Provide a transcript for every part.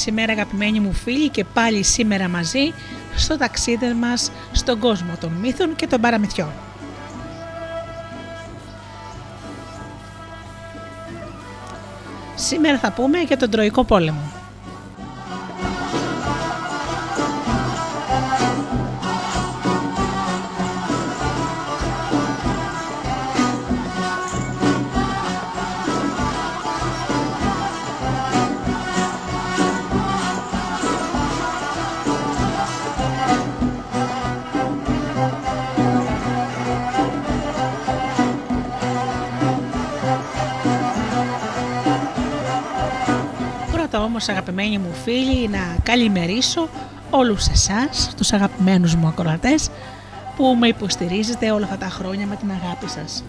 Σήμερα αγαπημένοι μου φίλοι και πάλι σήμερα μαζί στο ταξίδι μας στον κόσμο των μύθων και των παραμυθιών. Σήμερα θα πούμε για τον Τροϊκό Πόλεμο. Όμως αγαπημένοι μου φίλοι να καλημερίσω όλους εσάς, τους αγαπημένους μου ακροατές που με υποστηρίζετε όλα αυτά τα χρόνια με την αγάπη σας.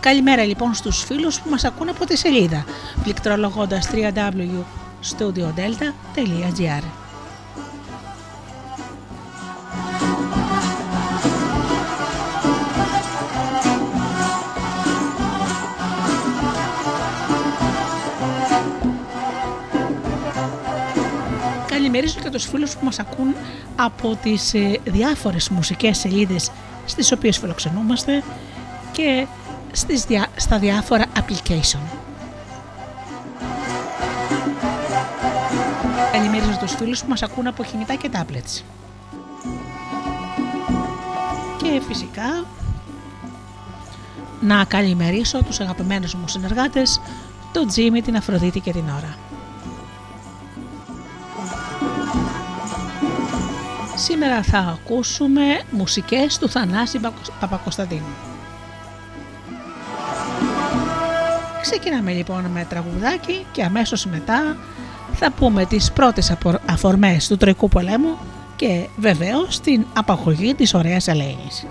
Καλημέρα λοιπόν στους φίλους που μας ακούν από τη σελίδα πληκτρολογώντας www.studiodelta.gr τους φίλους που μας ακούν από τις ε, διάφορες μουσικές σελίδες στις οποίες φιλοξενούμαστε και στις διά, στα διάφορα application. Καλημερίζω τους φίλους που μας ακούν από κινητά και tablets. Και φυσικά να καλημερίσω τους αγαπημένους μου συνεργάτες, τον Τζίμι, την Αφροδίτη και την Ωρα. Σήμερα θα ακούσουμε μουσικές του Θανάση Παπακοσταντίνου. Ξεκινάμε λοιπόν με τραγουδάκι και αμέσως μετά θα πούμε τις πρώτες αφορμές του Τροϊκού Πολέμου και βεβαίως την απαγωγή της ωραίας Ελένης.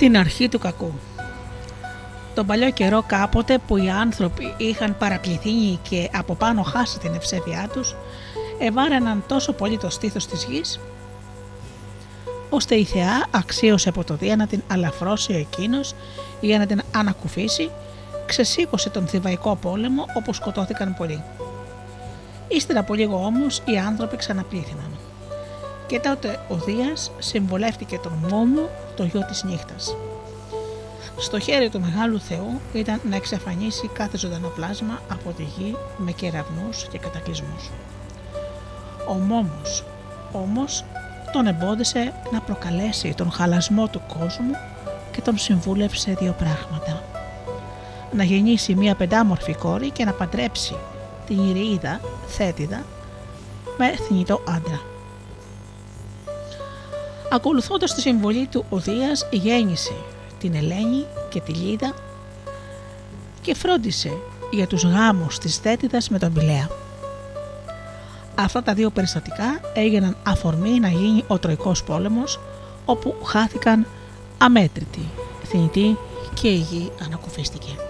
Την αρχή του κακού. Τον παλιό καιρό κάποτε που οι άνθρωποι είχαν παραπληθύνει και από πάνω χάσει την ευσέβειά τους, εβάρεναν τόσο πολύ το στήθος της γης, ώστε η θεά αξίωσε από το Δία να την αλαφρώσει ο εκείνος για να την ανακουφίσει, ξεσήκωσε τον θηβαϊκό πόλεμο όπου σκοτώθηκαν πολλοί. Ύστερα από λίγο όμως οι άνθρωποι ξαναπλήθυναν. Και τότε ο Δίας συμβολεύτηκε τον Μόμο το γιο της νύχτας. Στο χέρι του Μεγάλου Θεού ήταν να εξαφανίσει κάθε ζωντανό πλάσμα από τη γη με κεραυνούς και κατακλυσμούς. Ο Μόμος όμως τον εμπόδισε να προκαλέσει τον χαλασμό του κόσμου και τον συμβούλευσε δύο πράγματα. Να γεννήσει μία πεντάμορφη κόρη και να παντρέψει την Ηριίδα, Θέτιδα, με θνητό άντρα. Ακολουθώντας τη συμβολή του ο Δίας γέννησε την Ελένη και τη Λίδα και φρόντισε για τους γάμους της Θέτιδας με τον Πηλαία. Αυτά τα δύο περιστατικά έγιναν αφορμή να γίνει ο Τροϊκός πόλεμος όπου χάθηκαν αμέτρητοι θνητοί και η γη ανακουφίστηκε.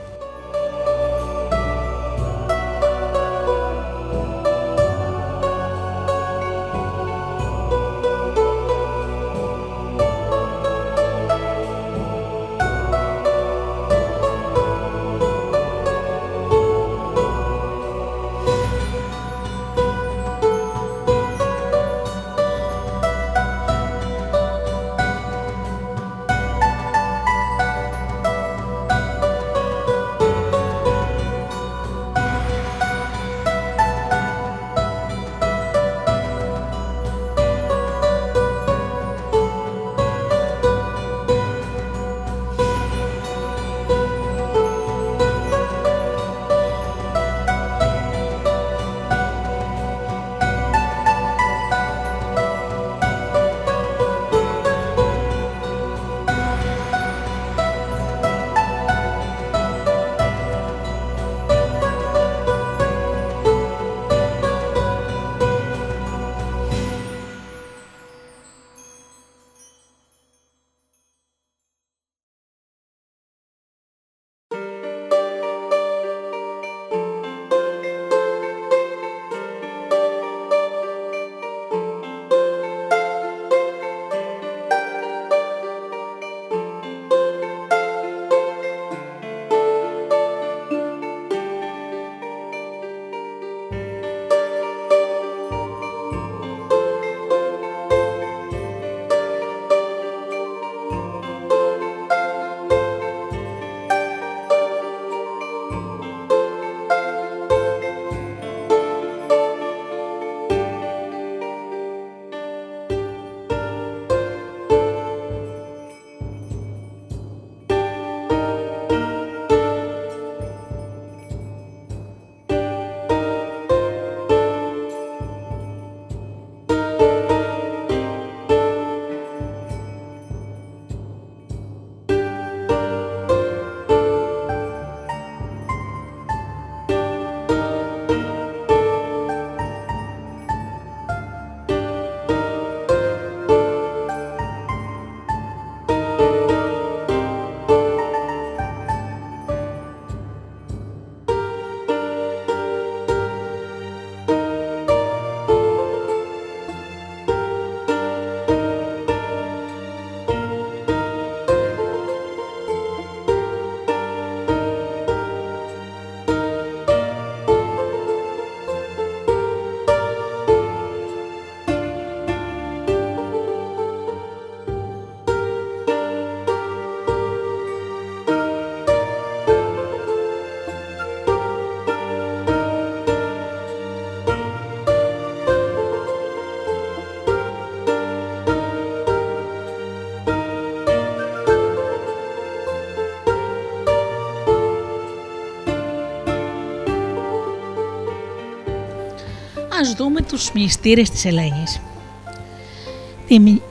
Δούμε τους μυστήρες της Ελένης.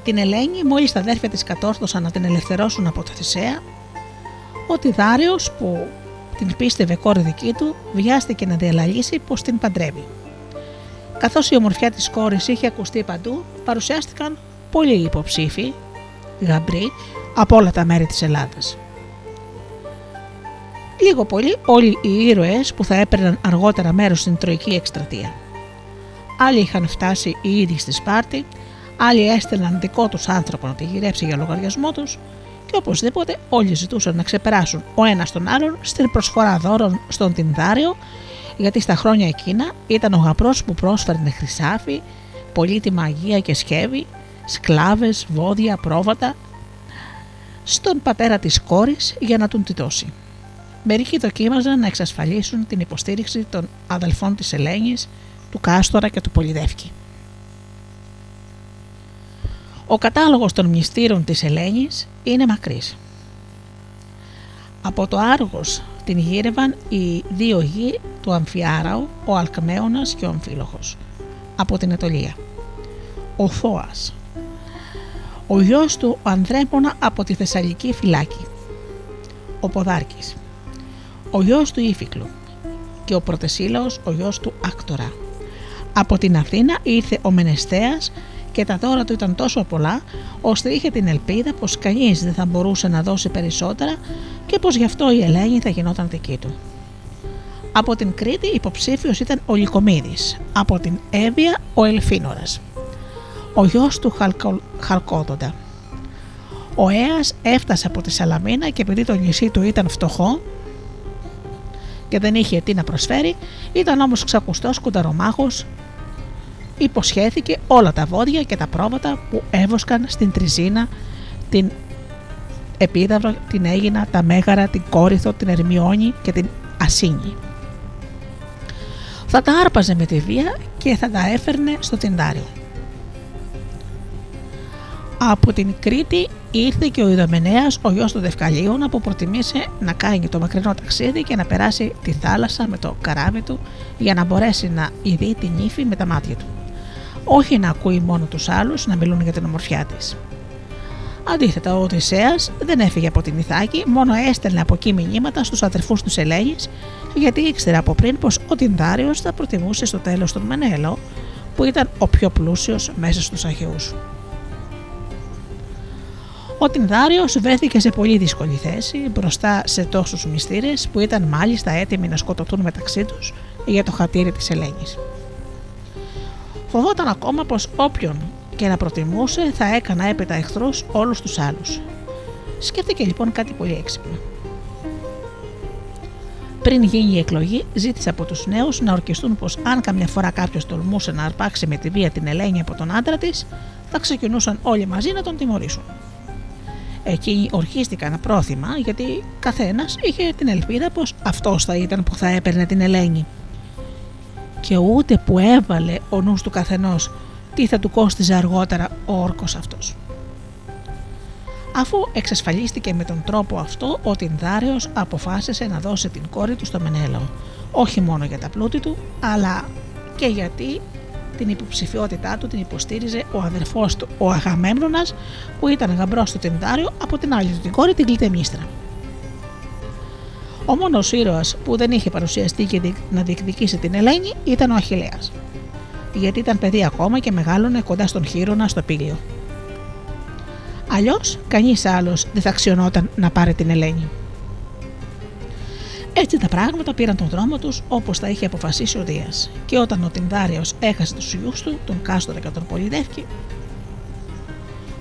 Την Ελένη μόλις τα αδέρφια της κατόρθωσαν να την ελευθερώσουν από το Θησέα, ο Τιδάριος που την πίστευε κόρη δική του βιάστηκε να διαλαλήσει πως την παντρεύει. Καθώς η ομορφιά της κόρης είχε ακουστεί παντού, παρουσιάστηκαν πολλοί υποψήφοι, γαμπροί, από όλα τα μέρη της Ελλάδας. Λίγο πολύ όλοι οι ήρωες που θα έπαιρναν αργότερα μέρος στην Τροϊκή εκστρατεία άλλοι είχαν φτάσει ήδη στη Σπάρτη, άλλοι έστελναν δικό τους άνθρωπο να τη γυρέψει για λογαριασμό τους και οπωσδήποτε όλοι ζητούσαν να ξεπεράσουν ο ένας τον άλλον στην προσφορά δώρων στον Τινδάριο, γιατί στα χρόνια εκείνα ήταν ο γαπρό που πρόσφερνε χρυσάφι, πολύτιμα αγία και σκεύη, σκλάβες, βόδια, πρόβατα, στον πατέρα της κόρης για να τον τιτώσει. Μερικοί δοκίμαζαν να εξασφαλίσουν την υποστήριξη των αδελφών της Ελένης του Κάστορα και του Πολυδεύκη. Ο κατάλογος των μυστήρων της Ελένης είναι μακρύς. Από το Άργος την γύρευαν οι δύο γη του Αμφιάραου, ο Αλκμαίωνας και ο Αμφίλοχος, από την Ετωλία. Ο Θώας, ο γιος του ο Ανδρέμπονα από τη Θεσσαλική φυλάκη, ο Ποδάρκης, ο γιος του Ήφικλου και ο Πρωτεσίλαος ο γιος του Άκτορα Από την Αθήνα ήρθε ο Μενεστέας και τα δώρα του ήταν τόσο πολλά, ώστε είχε την ελπίδα πως κανείς δεν θα μπορούσε να δώσει περισσότερα και πως γι' αυτό η Ελένη θα γινόταν δική του. Από την Κρήτη υποψήφιος ήταν ο Λυκομίδης, από την Εύβοια ο Ελφίνορας. Ο γιος του Χαλκο... Χαλκόδοντα. Ο Έας έφτασε από τη Σαλαμίνα και επειδή το νησί του ήταν φτωχό και δεν είχε τι να προσφέρει, ήταν όμως ξακουστός κουνταρομάχος, υποσχέθηκε όλα τα βόδια και τα πρόβατα που έβοσκαν στην Τριζίνα, την Επίδαυρο, την Έγινα, τα Μέγαρα, την Κόρυθο, την Ερμιόνη και την Ασίνη. Θα τα άρπαζε με τη βία και θα τα έφερνε στο Τιντάριο. Από την Κρήτη ήρθε και ο Ιδωμενέας, ο γιος του Δευκαλίωνα που προτιμήσε να κάνει το μακρινό ταξίδι και να περάσει τη θάλασσα με το καράβι του για να μπορέσει να ειδεί την ύφη με τα μάτια του. Όχι να ακούει μόνο τους άλλους να μιλούν για την ομορφιά της. Αντίθετα, ο Οδυσσέας δεν έφυγε από την Ιθάκη, μόνο έστελνε από εκεί μηνύματα στους αδερφούς του Ελέγης, γιατί ήξερε από πριν πως ο Τινδάριος θα προτιμούσε στο τέλος τον Μενέλο, που ήταν ο πιο πλούσιος μέσα στους Αχαιούς. Ο Τινδάριο βρέθηκε σε πολύ δύσκολη θέση μπροστά σε τόσους μυστήρες που ήταν μάλιστα έτοιμοι να σκοτωθούν μεταξύ τους για το χατήρι της Ελένης. Φοβόταν ακόμα πως όποιον και να προτιμούσε θα έκανα έπειτα εχθρού όλους τους άλλους. Σκέφτηκε λοιπόν κάτι πολύ έξυπνο. Πριν γίνει η εκλογή, ζήτησε από τους νέους να ορκιστούν πως αν καμιά φορά κάποιος τολμούσε να αρπάξει με τη βία την Ελένη από τον άντρα της, θα ξεκινούσαν όλοι μαζί να τον τιμωρήσουν. Εκεί ορχίστηκαν πρόθυμα γιατί καθένας είχε την ελπίδα πως αυτός θα ήταν που θα έπαιρνε την Ελένη. Και ούτε που έβαλε ο νους του καθενός τι θα του κόστιζε αργότερα ο όρκος αυτός. Αφού εξασφαλίστηκε με τον τρόπο αυτό, ο Τινδάριος αποφάσισε να δώσει την κόρη του στο Μενέλαο, όχι μόνο για τα πλούτη του, αλλά και γιατί την υποψηφιότητά του την υποστήριζε ο αδερφός του, ο Αγαμέμνονας, που ήταν γαμπρός του Τινδάριο από την άλλη του την κόρη την Κλητεμίστρα. Ο μόνος ήρωας που δεν είχε παρουσιαστεί και να διεκδικήσει την Ελένη ήταν ο Αχηλέας γιατί ήταν παιδί ακόμα και μεγάλωνε κοντά στον Χείρονα στο πύλιο. Αλλιώς, κανείς άλλος δεν θα αξιωνόταν να πάρει την Ελένη. Έτσι τα πράγματα πήραν τον δρόμο τους όπως τα είχε αποφασίσει ο Δίας. Και όταν ο Τινδάριο έχασε τους γιους του, τον Κάστορα και τον Πολυδεύκη,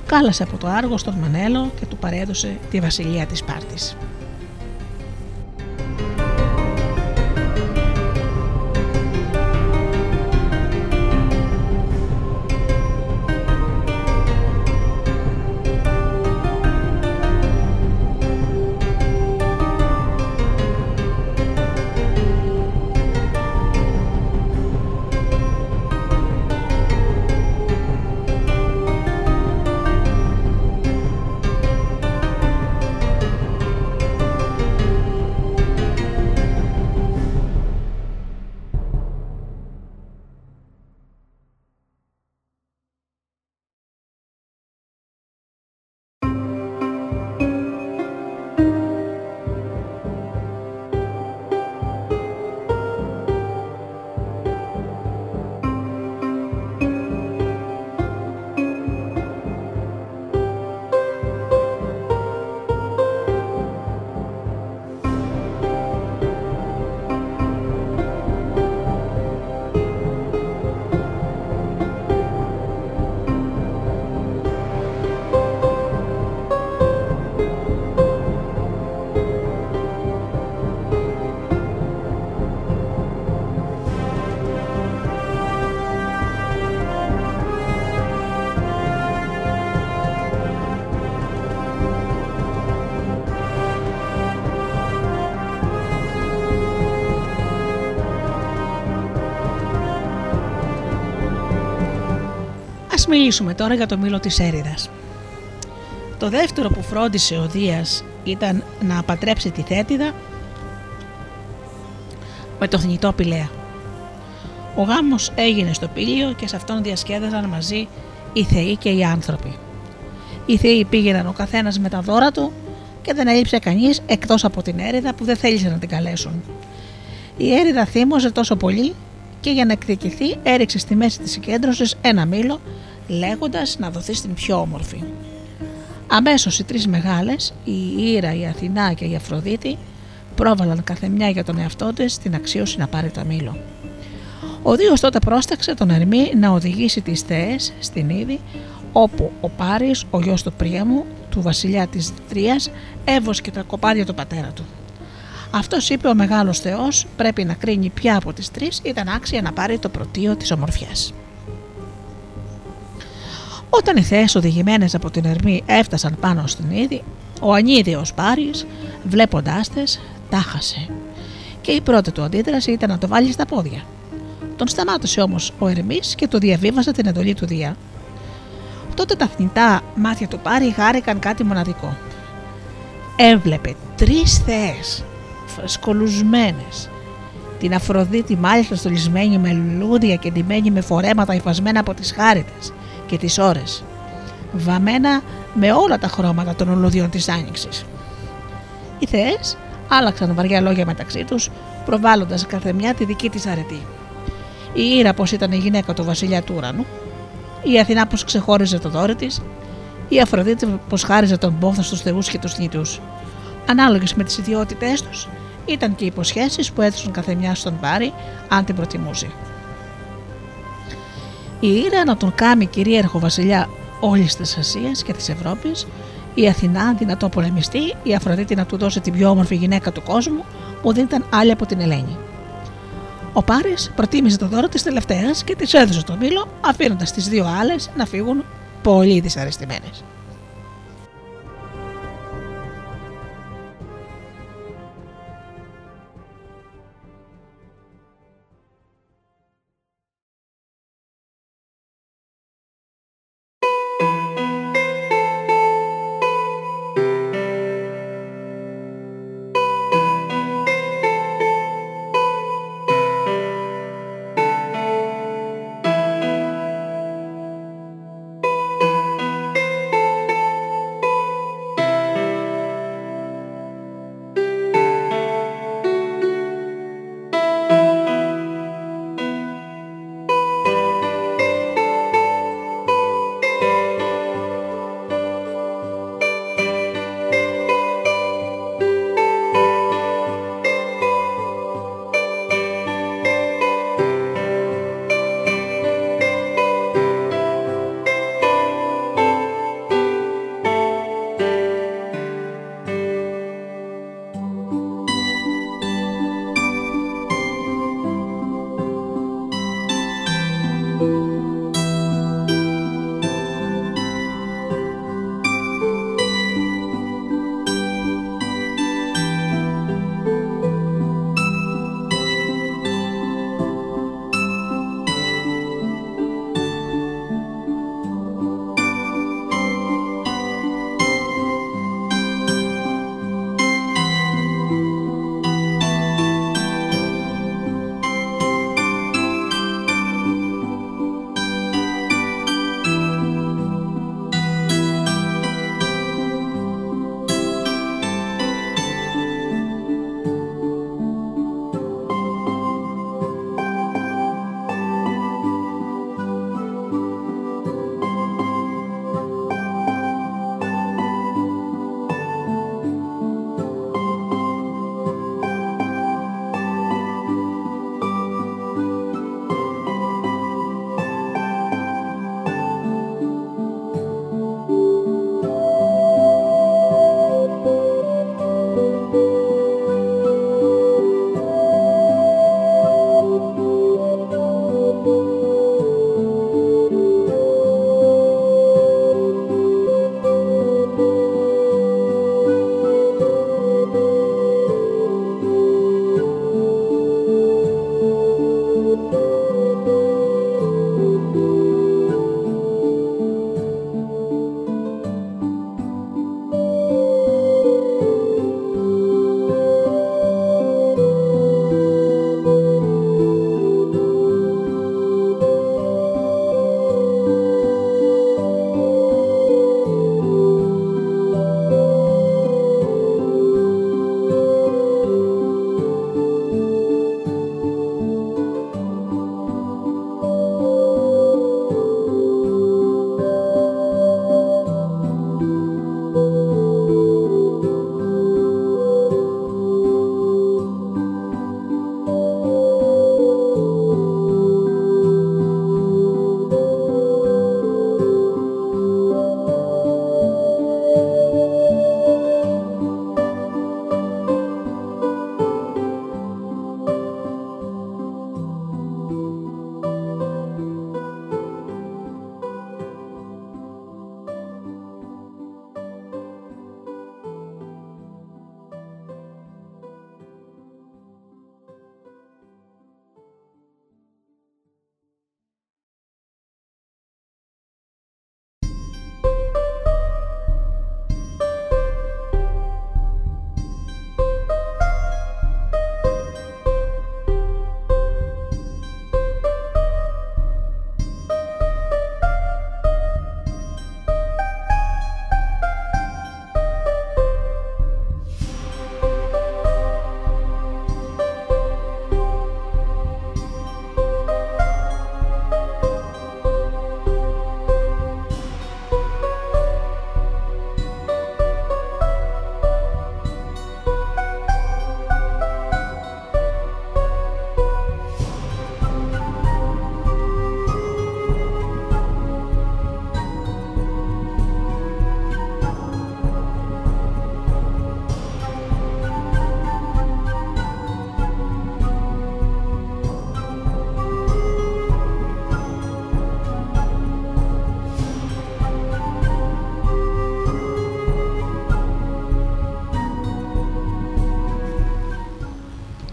κάλασε από το άργο στον Μανέλο και του παρέδωσε τη βασιλεία της Σπάρτης. Μιλήσουμε τώρα για το μήλο της έριδας. Το δεύτερο που φρόντισε ο Δίας ήταν να απατρέψει τη θέτιδα με το θνητό πηλαία. Ο γάμος έγινε στο πήλιο και σε αυτόν διασκέδαζαν μαζί οι θεοί και οι άνθρωποι. Οι θεοί πήγαιναν ο καθένας με τα δώρα του και δεν έλειψε κανείς εκτός από την έρηδα που δεν θέλησε να την καλέσουν. Η έρηδα θύμωσε τόσο πολύ και για να εκδικηθεί έριξε στη μέση της συγκέντρωσης ένα μήλο λέγοντας να δοθεί στην πιο όμορφη. Αμέσως οι τρεις μεγάλες, η Ήρα, η Αθηνά και η Αφροδίτη, πρόβαλαν καθεμιά για τον εαυτό της την αξίωση να πάρει το μήλο. Ο Δίος τότε πρόσταξε τον Ερμή να οδηγήσει τις θεές στην Ήδη, όπου ο Πάρης, ο γιος του Πρίαμου, του βασιλιά της Τρίας, έβοσκε τα κοπάδια του πατέρα του. Αυτός είπε ο μεγάλος θεός πρέπει να κρίνει ποια από τις τρεις ήταν άξια να πάρει το πρωτείο της ομορφιάς. Όταν οι θεές οδηγημένες από την Ερμή έφτασαν πάνω στην Ήδη, ο ανίδιος Πάρης, βλέποντάς τες, τάχασε. Και η πρώτη του αντίδραση ήταν να το βάλει στα πόδια. Τον σταμάτησε όμως ο Ερμής και του διαβίβασε την εντολή του Δία. Τότε τα θνητά μάτια του Πάρη χάρηκαν κάτι μοναδικό. Έβλεπε τρεις θεές, φρεσκολουσμένες, την Αφροδίτη μάλιστα στολισμένη με λουλούδια και ντυμένη με φορέματα υφασμένα από τις χάριτες και τις ώρες, βαμμένα με όλα τα χρώματα των ολοδιών της Άνοιξης. Οι θεές άλλαξαν βαριά λόγια μεταξύ τους, προβάλλοντας κάθε μια τη δική της αρετή. Η Ήρα πως ήταν η γυναίκα του βασιλιά του ουρανού, η Αθηνά πως ξεχώριζε το δόρυ της, η Αφροδίτη πως χάριζε τον πόθο στους θεούς και τους θνητούς. Ανάλογες με τις ιδιότητές τους, ήταν και οι υποσχέσεις που έδωσαν καθεμιά στον Πάρη αν την προτιμούσε. Η Ήρα να τον κάνει κυρίαρχο βασιλιά όλης της Ασίας και της Ευρώπης, η Αθηνά δυνατό πολεμιστή, η Αφροδίτη να του δώσει την πιο όμορφη γυναίκα του κόσμου που δεν ήταν άλλη από την Ελένη. Ο Πάρης προτίμησε το δώρο της τελευταίας και της έδωσε το μήλο, αφήνοντας τις δύο άλλες να φύγουν πολύ δυσαρεστημένες.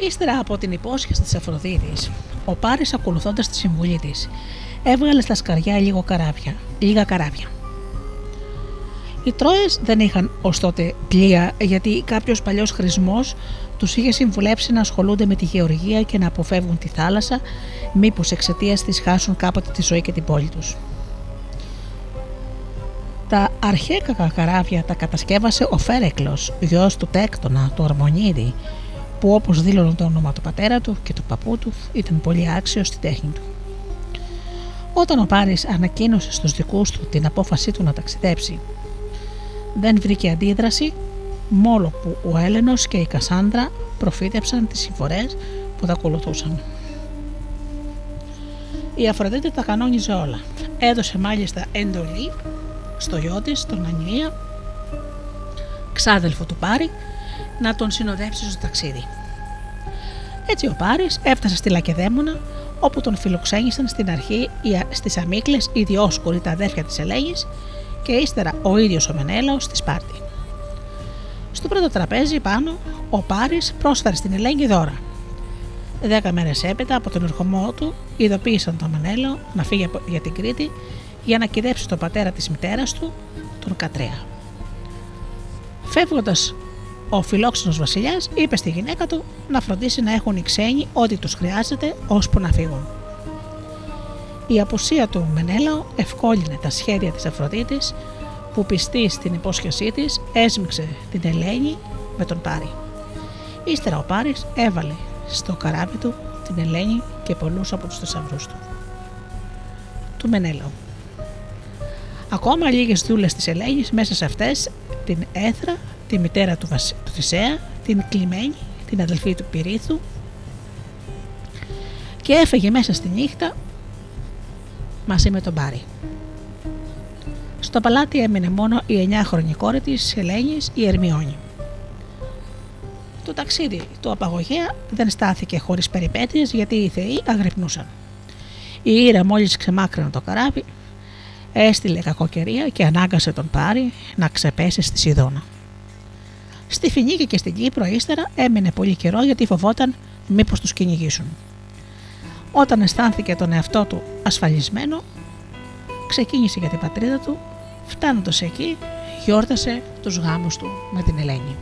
Ύστερα από την υπόσχεση της Αφροδίτης, ο Πάρης, ακολουθώντας τη συμβουλή της, έβγαλε στα σκαριά λίγο καράβια, λίγα καράβια. Οι Τρόες δεν είχαν ως τότε πλοία γιατί κάποιος παλιός χρησμός τους είχε συμβουλέψει να ασχολούνται με τη γεωργία και να αποφεύγουν τη θάλασσα, μήπως εξαιτίας της χάσουν κάποτε τη ζωή και την πόλη τους. Τα αρχαία καράβια τα κατασκεύασε ο Φέρεκλος, γιος του Τέκτονα, του Αρμονίδη, που όπως δήλωνε το όνομα του πατέρα του και του παππού του ήταν πολύ άξιος στη τέχνη του. Όταν ο Πάρης ανακοίνωσε στους δικούς του την απόφασή του να ταξιδέψει, δεν βρήκε αντίδραση μόνο που ο Έλενος και η Κασάνδρα προφήτεψαν τις συμφορές που θα ακολουθούσαν. Η Αφροδίτη τα κανόνιζε όλα. Έδωσε μάλιστα εντολή στο γιο της, τον Ανιία, ξάδελφο του Πάρη, να τον συνοδεύσεις στο ταξίδι. Έτσι ο Πάρης έφτασε στη Λακεδαίμονα όπου τον φιλοξένησαν στην αρχή στις Αμίκλες οι Διόσκουροι τα αδέρφια της Ελέγης και ύστερα ο ίδιος ο Μενέλαος στη Σπάρτη. Στο πρώτο τραπέζι πάνω ο Πάρης πρόσφερε στην Ελέγη δώρα. Δέκα μέρες έπειτα από τον ερχομό του ειδοποίησαν τον Μενέλαο να φύγει για την Κρήτη για να κυδέψει τον πατέρα της μητέρας του, τον Κατρέα. Φεύγοντας ο φιλόξενος βασιλιάς είπε στη γυναίκα του να φροντίσει να έχουν οι ξένοι ό,τι τους χρειάζεται ώσπου να φύγουν. Η απουσία του Μενέλαο ευκόλυνε τα σχέδια της Αφροδίτης που πιστή στην υπόσχεσή της έσμιξε την Ελένη με τον Πάρη. Ύστερα ο Πάρης έβαλε στο καράβι του την Ελένη και πολλούς από τους θησαυρούς του. Του Μενέλαου. Ακόμα λίγες δούλες της Ελένης μέσα σε αυτές την Έθρα, τη μητέρα του, Βασι... του Θησέα, την Κλειμένη, την αδελφή του Πυρίθου και έφεγε μέσα στη νύχτα μαζί με τον Πάρη. Στο παλάτι έμεινε μόνο η 9χρονη κόρη της Ελένης, η Ερμιόνη. Το ταξίδι του απαγωγέα δεν στάθηκε χωρίς περιπέτειες γιατί οι θεοί αγρυπνούσαν. Η Ήρα μόλις ξεμάκρυνε το καράβι, έστειλε κακοκαιρία και ανάγκασε τον Πάρη να ξεπέσει στη Σιδώνα. Στη Φινίκη και στην Κύπρο ύστερα έμεινε πολύ καιρό γιατί φοβόταν μήπως τους κυνηγήσουν. Όταν αισθάνθηκε τον εαυτό του ασφαλισμένο, ξεκίνησε για την πατρίδα του, φτάνοντας εκεί γιόρτασε τους γάμους του με την Ελένη.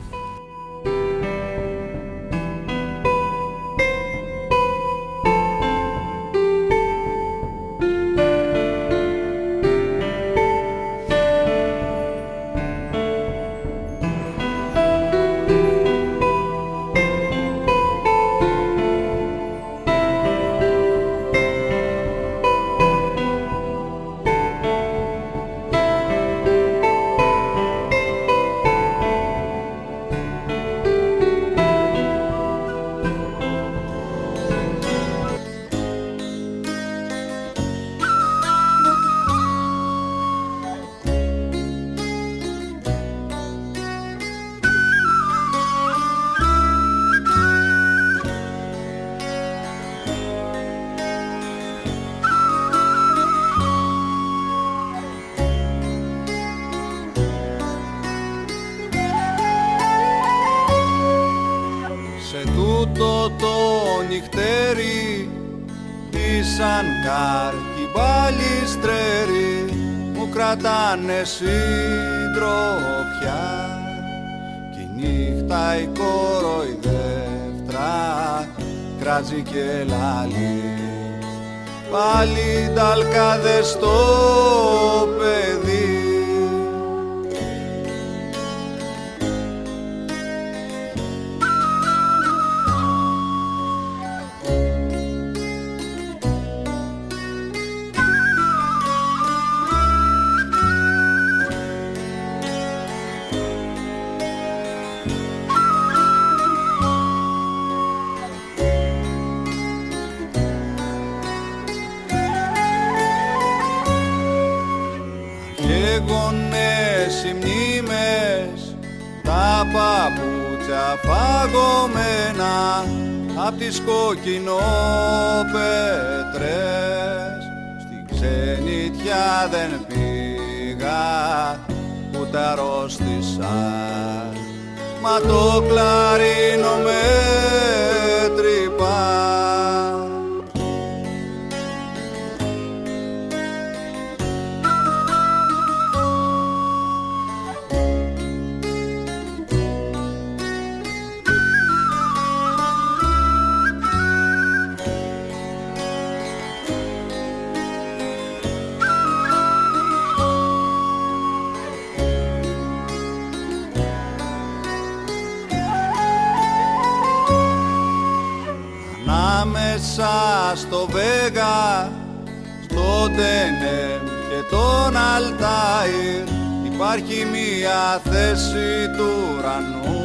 Υπάρχει μία θέση του ουρανού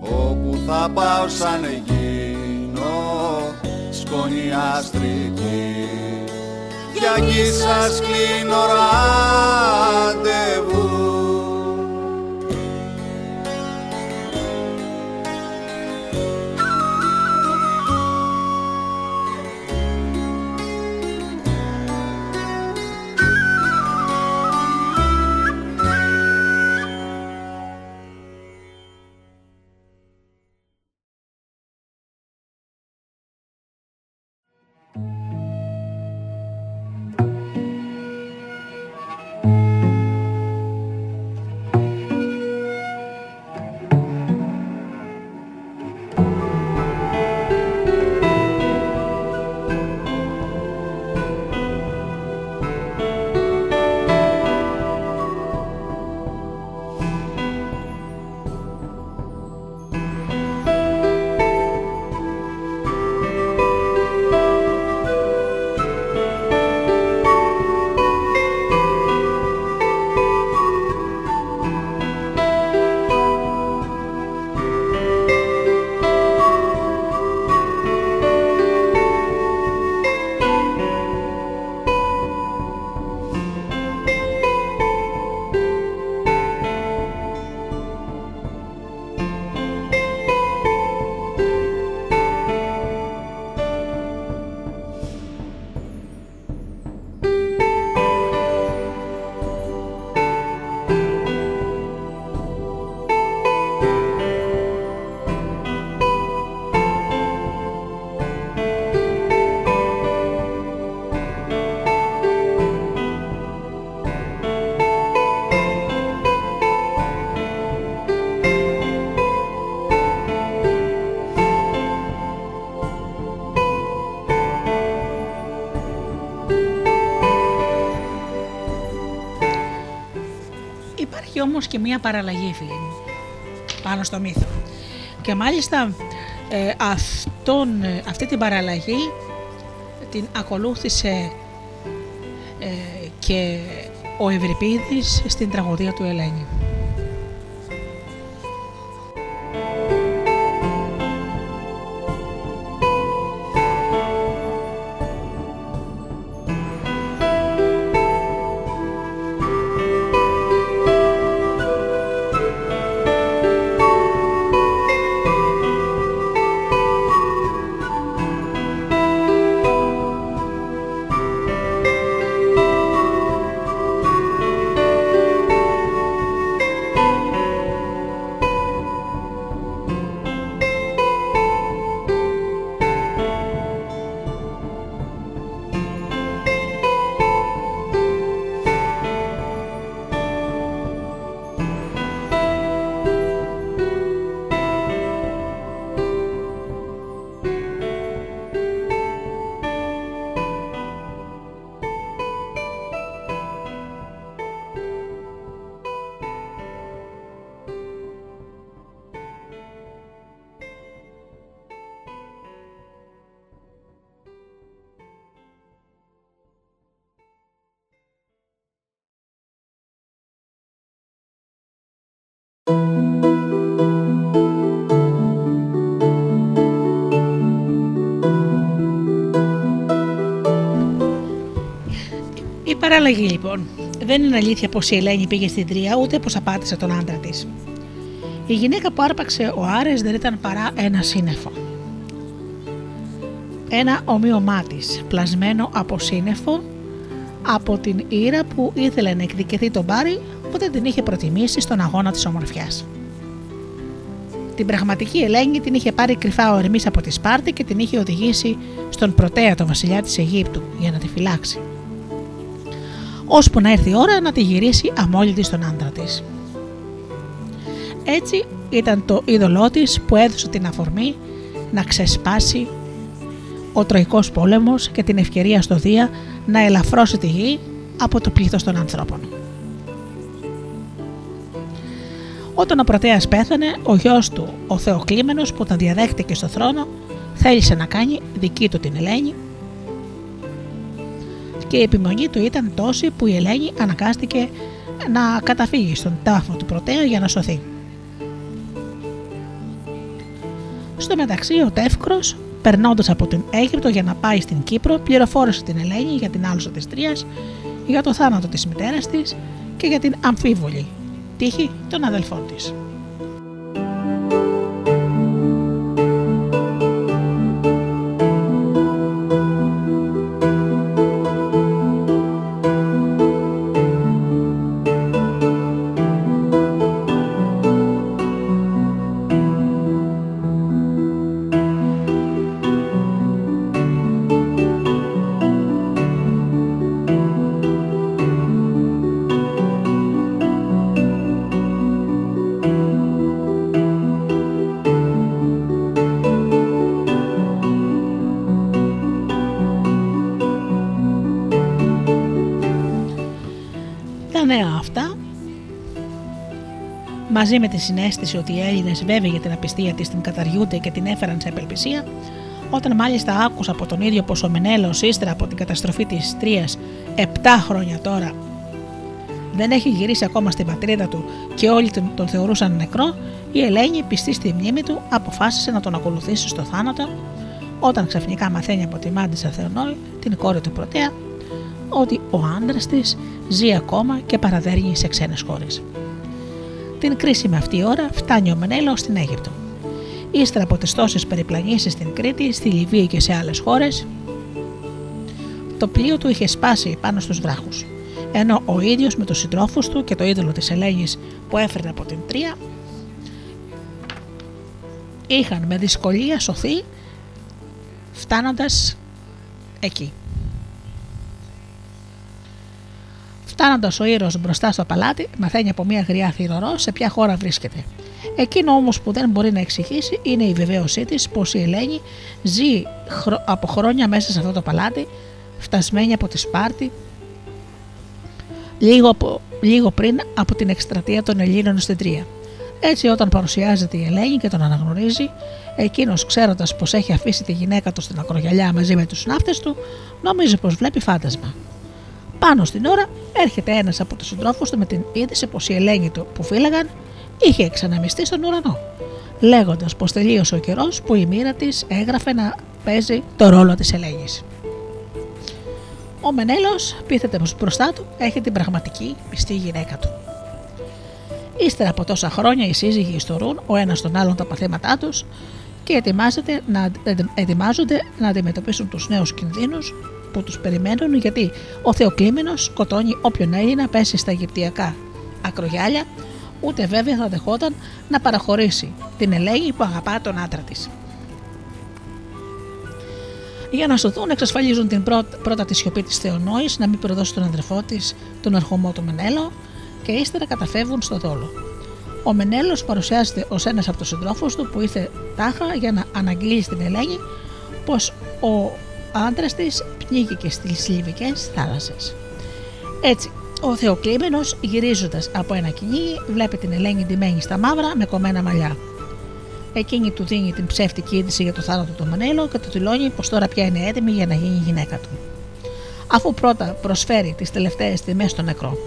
όπου θα πάω σαν γίνω σκόνη αστρική. Για εκεί σας κλείνω όμως και μία παραλλαγή φίλοι μου πάνω στο μύθο. Και μάλιστα ε, αυτόν, ε, αυτή την παραλλαγή την ακολούθησε ε, και ο Ευρυπίδης στην τραγωδία του Ελένη. Παραλλαγή λοιπόν. Δεν είναι αλήθεια πως η Ελένη πήγε στην Τρία ούτε πως απάτησε τον άντρα της. Η γυναίκα που άρπαξε ο Άρες δεν ήταν παρά ένα σύννεφο. Ένα ομοίωμά της, πλασμένο από σύννεφο από την Ήρα που ήθελε να εκδικηθεί τον Πάρη που δεν την είχε προτιμήσει στον αγώνα της ομορφιάς. Την πραγματική Ελένη την είχε πάρει κρυφά ο Ερμής από τη Σπάρτη και την είχε οδηγήσει στον Πρωτέα, το βασιλιά της Αιγύπτου, για να τη φυλάξει ώσπου να έρθει η ώρα να τη γυρίσει αμόλυτη στον άντρα της. Έτσι ήταν το είδωλό της που έδωσε την αφορμή να ξεσπάσει ο Τροϊκός πόλεμος και την ευκαιρία στο Δία να ελαφρώσει τη γη από το πλήθος των ανθρώπων. Όταν ο Πρωτέας πέθανε, ο γιος του, ο Θεοκλήμενος που τον διαδέχτηκε στο θρόνο, θέλησε να κάνει δική του την Ελένη και η επιμονή του ήταν τόση που η Ελένη αναγκάστηκε να καταφύγει στον τάφο του Πρωτέα για να σωθεί. Στο μεταξύ, ο Τεύκρος, περνώντας από την Αίγυπτο για να πάει στην Κύπρο, πληροφόρησε την Ελένη για την άλωση της Τρίας, για το θάνατο της μητέρας της και για την αμφίβολη τύχη των αδελφών της. Μαζί με τη συνέστηση ότι οι Έλληνες βέβαιοι για την απιστία της την καταργούνται και την έφεραν σε απελπισία, όταν μάλιστα άκουσα από τον ίδιο πως ο Μενέλος ύστερα από την καταστροφή της Τρίας 7 χρόνια τώρα δεν έχει γυρίσει ακόμα στην πατρίδα του και όλοι τον θεωρούσαν νεκρό, η Ελένη, πιστή στη μνήμη του, αποφάσισε να τον ακολουθήσει στο θάνατο, όταν ξαφνικά μαθαίνει από τη Μάντισα Θεονόη, την κόρη του Πρωτέα, ότι ο άντρας της ζει ακόμα και παραδέρνει σε ξένες χώρες. Την κρίσιμη αυτή ώρα φτάνει ο Μενέλο στην Αίγυπτο. Ύστερα από τις τόσες περιπλανήσεις στην Κρήτη, στη Λιβύη και σε άλλες χώρες, το πλοίο του είχε σπάσει πάνω στους βράχους. Ενώ ο ίδιος με τους συντρόφους του και το είδωλο της Ελένη που έφερε από την Τρία είχαν με δυσκολία σωθεί φτάνοντας εκεί. Φτάνοντας ο ήρωας μπροστά στο παλάτι, μαθαίνει από μια γριά θηρορό σε ποια χώρα βρίσκεται. Εκείνο όμως που δεν μπορεί να εξηγήσει είναι η βεβαίωσή της πως η Ελένη ζει από χρόνια μέσα σε αυτό το παλάτι, φτασμένη από τη Σπάρτη, λίγο, λίγο πριν από την εκστρατεία των Ελλήνων στην Τρία. Έτσι, όταν παρουσιάζεται η Ελένη και τον αναγνωρίζει, εκείνος ξέροντας πως έχει αφήσει τη γυναίκα του στην ακρογιαλιά μαζί με τους ναύτες του, νομίζει πως βλέπει φάντασμα. Πάνω στην ώρα έρχεται ένας από τους συντρόφους του με την είδηση πως η Ελένη του που φύλαγαν είχε εξαναμιστεί στον ουρανό, λέγοντας πως τελείωσε ο καιρός που η μοίρα της έγραφε να παίζει το ρόλο της Ελένη. Ο Μενέλος πείθεται πω μπροστά του έχει την πραγματική πιστή γυναίκα του. Ύστερα από τόσα χρόνια οι σύζυγοι ιστορούν ο ένας τον άλλον τα παθήματά τους και να, ετοιμάζονται να αντιμετωπίσουν τους νέους κινδύνους που τους περιμένουν γιατί ο Θεοκλήμενο σκοτώνει όποιον Έλληνα πέσει στα Αιγυπτιακά ακρογιάλια, ούτε βέβαια θα δεχόταν να παραχωρήσει την Ελένη που αγαπά τον άντρα της. Για να σωθούν, εξασφαλίζουν την πρώτα, πρώτα τη σιωπή της Θεονόης να μην προδώσει τον αδερφό της, τον αρχομό του Μενέλο, και ύστερα καταφεύγουν στο δόλο. Ο Μενέλος παρουσιάζεται ως ένας από τους συντρόφους του που ήρθε τάχα για να αναγγείλει στην Ελένη πως ο άντρας της πνίγηκε στις Λιβικές θάλασσες. Έτσι, ο Θεοκλήμενο, γυρίζοντας από ένα κυνήγι, βλέπει την Ελένη ντυμένη στα μαύρα με κομμένα μαλλιά. Εκείνη του δίνει την ψεύτικη είδηση για το θάνατο του Μανέλο και του δηλώνει πως τώρα πια είναι έτοιμη για να γίνει η γυναίκα του. Αφού πρώτα προσφέρει τις τελευταίες τιμές στο νεκρό.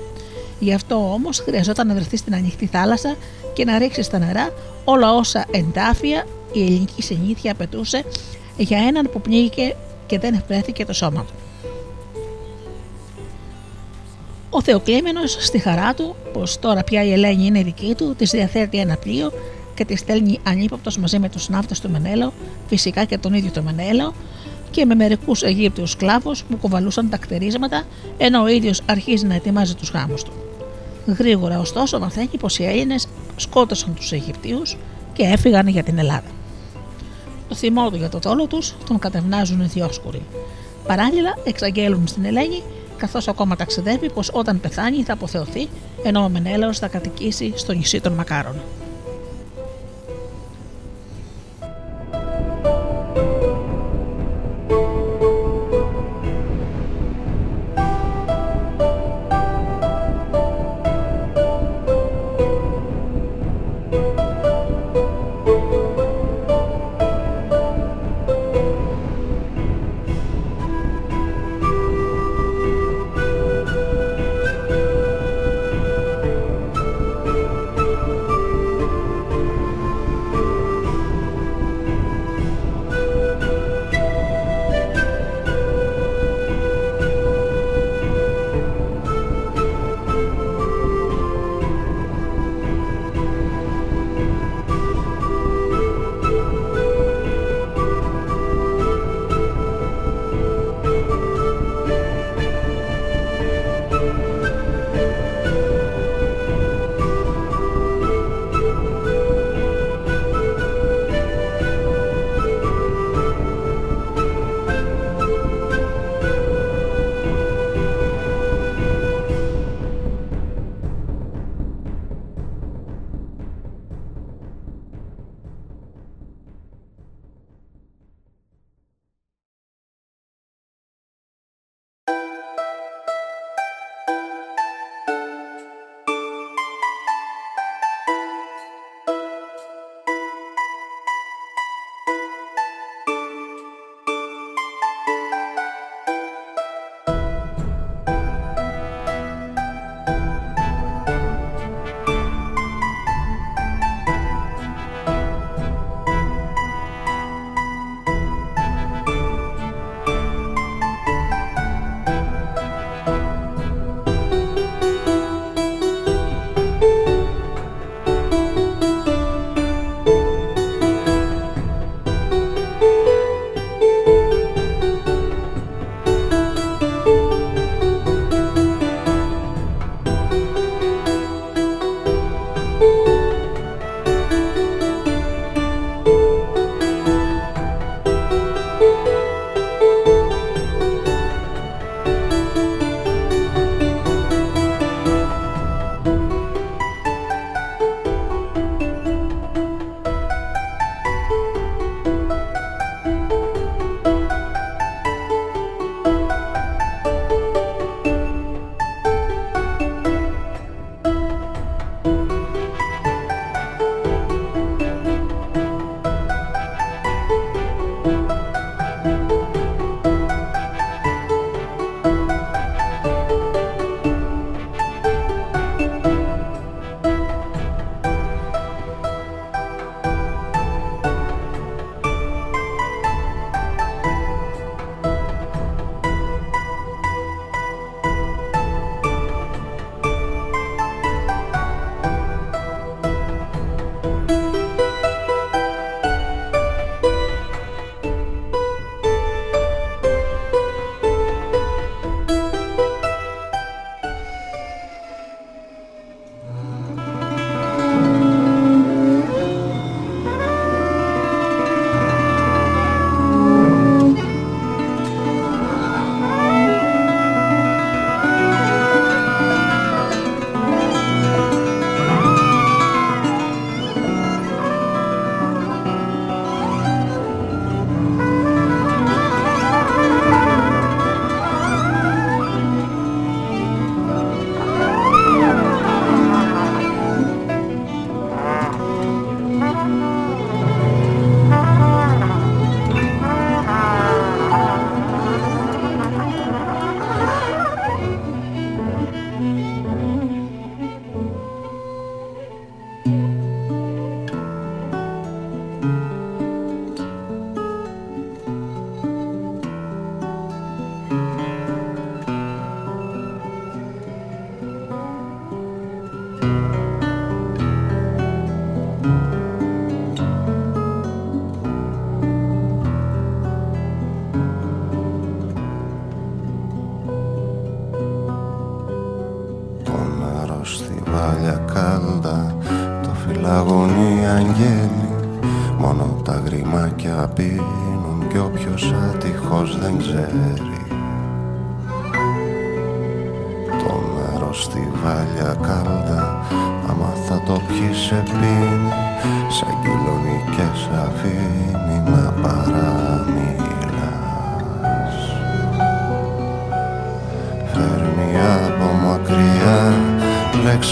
Γι' αυτό όμως χρειαζόταν να βρεθεί στην ανοιχτή θάλασσα και να ρίξει στα νερά όλα όσα εντάφια η ελληνική συνήθεια απαιτούσε για έναν που πνίγηκε και δεν ευπρέθηκε το σώμα του. Ο Θεοκλήμενος στη χαρά του πως τώρα πια η Ελένη είναι δική του της διαθέτει ένα πλοίο και τη στέλνει ανύποπτος μαζί με τους ναύτες του Μενέλο, φυσικά και τον ίδιο το Μενέλο και με μερικούς Αιγύπτιους σκλάβους που κουβαλούσαν τα κτερίσματα ενώ ο ίδιος αρχίζει να ετοιμάζει τους γάμους του. Γρήγορα ωστόσο μαθαίνει πως οι Έλληνες σκότωσαν τους Αιγυπτίους και έφυγαν για την Ελλάδα. Το θυμό του για το τόλο τους τον κατευνάζουν οι διόσκουροι. Παράλληλα, εξαγγέλουν στην Ελένη, καθώς ακόμα ταξιδεύει, πως όταν πεθάνει θα αποθεωθεί, ενώ ο Μενέλαος θα κατοικήσει στο νησί των Μακάρων.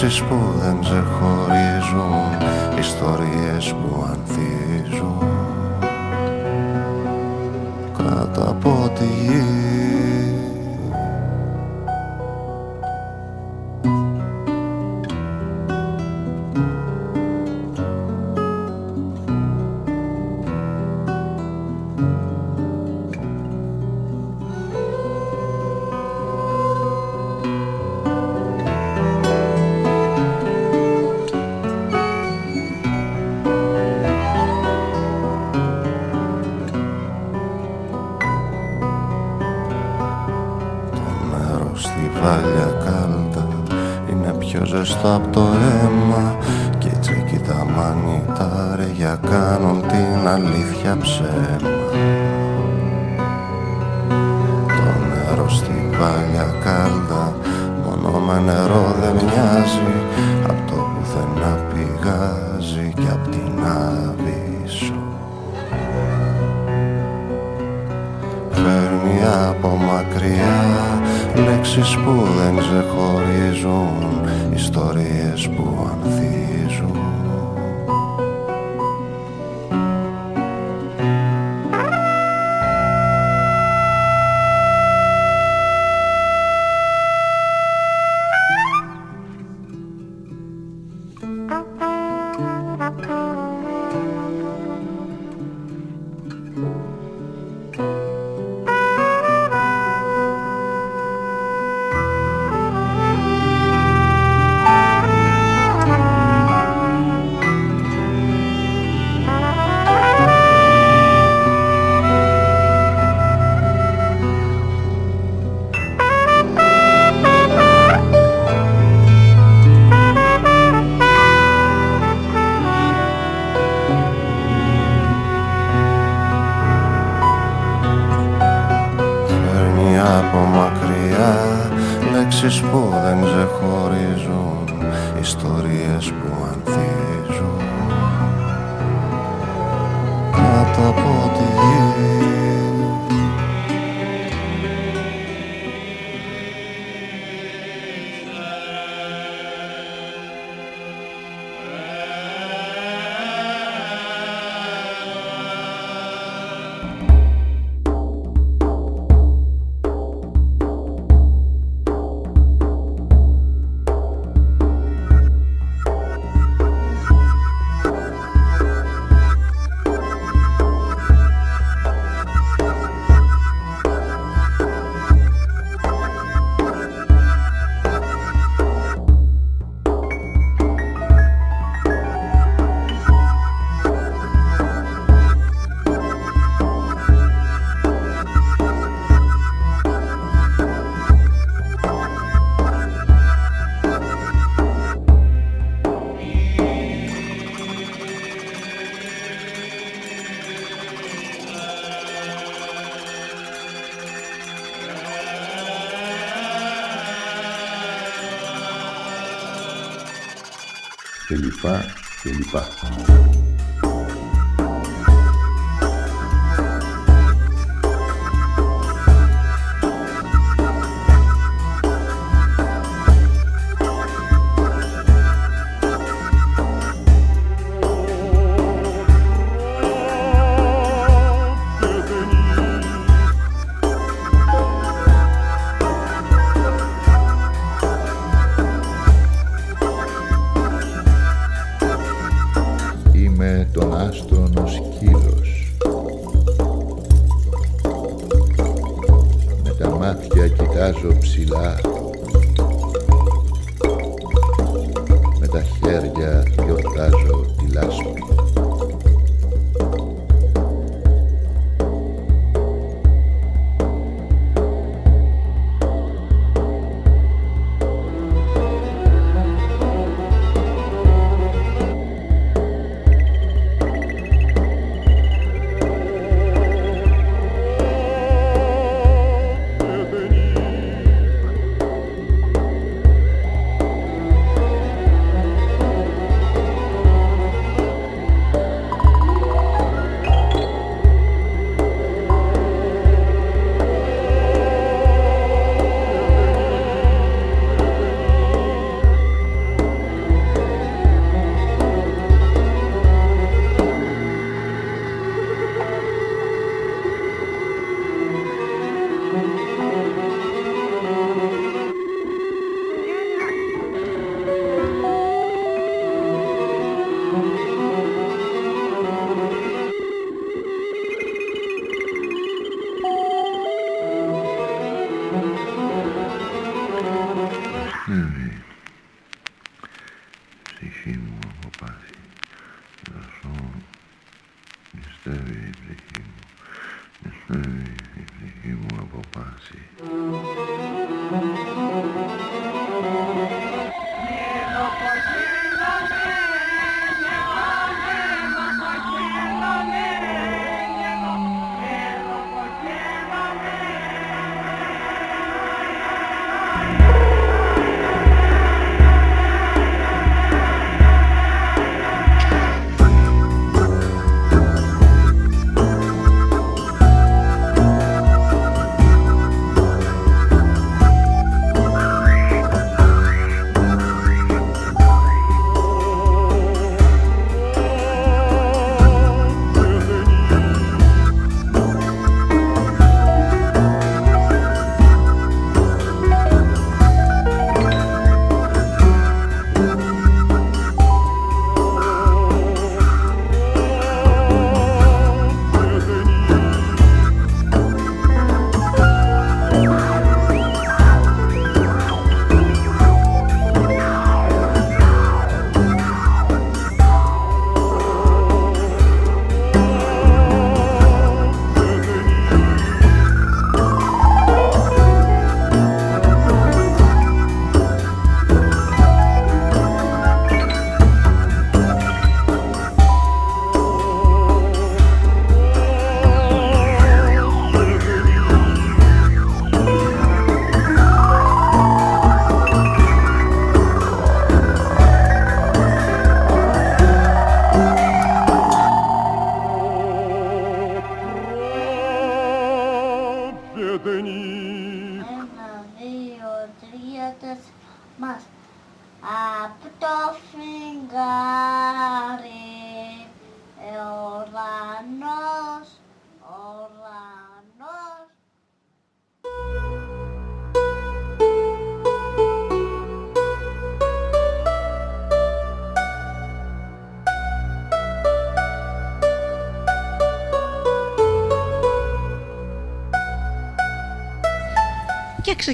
Λέξεις που 一半有一半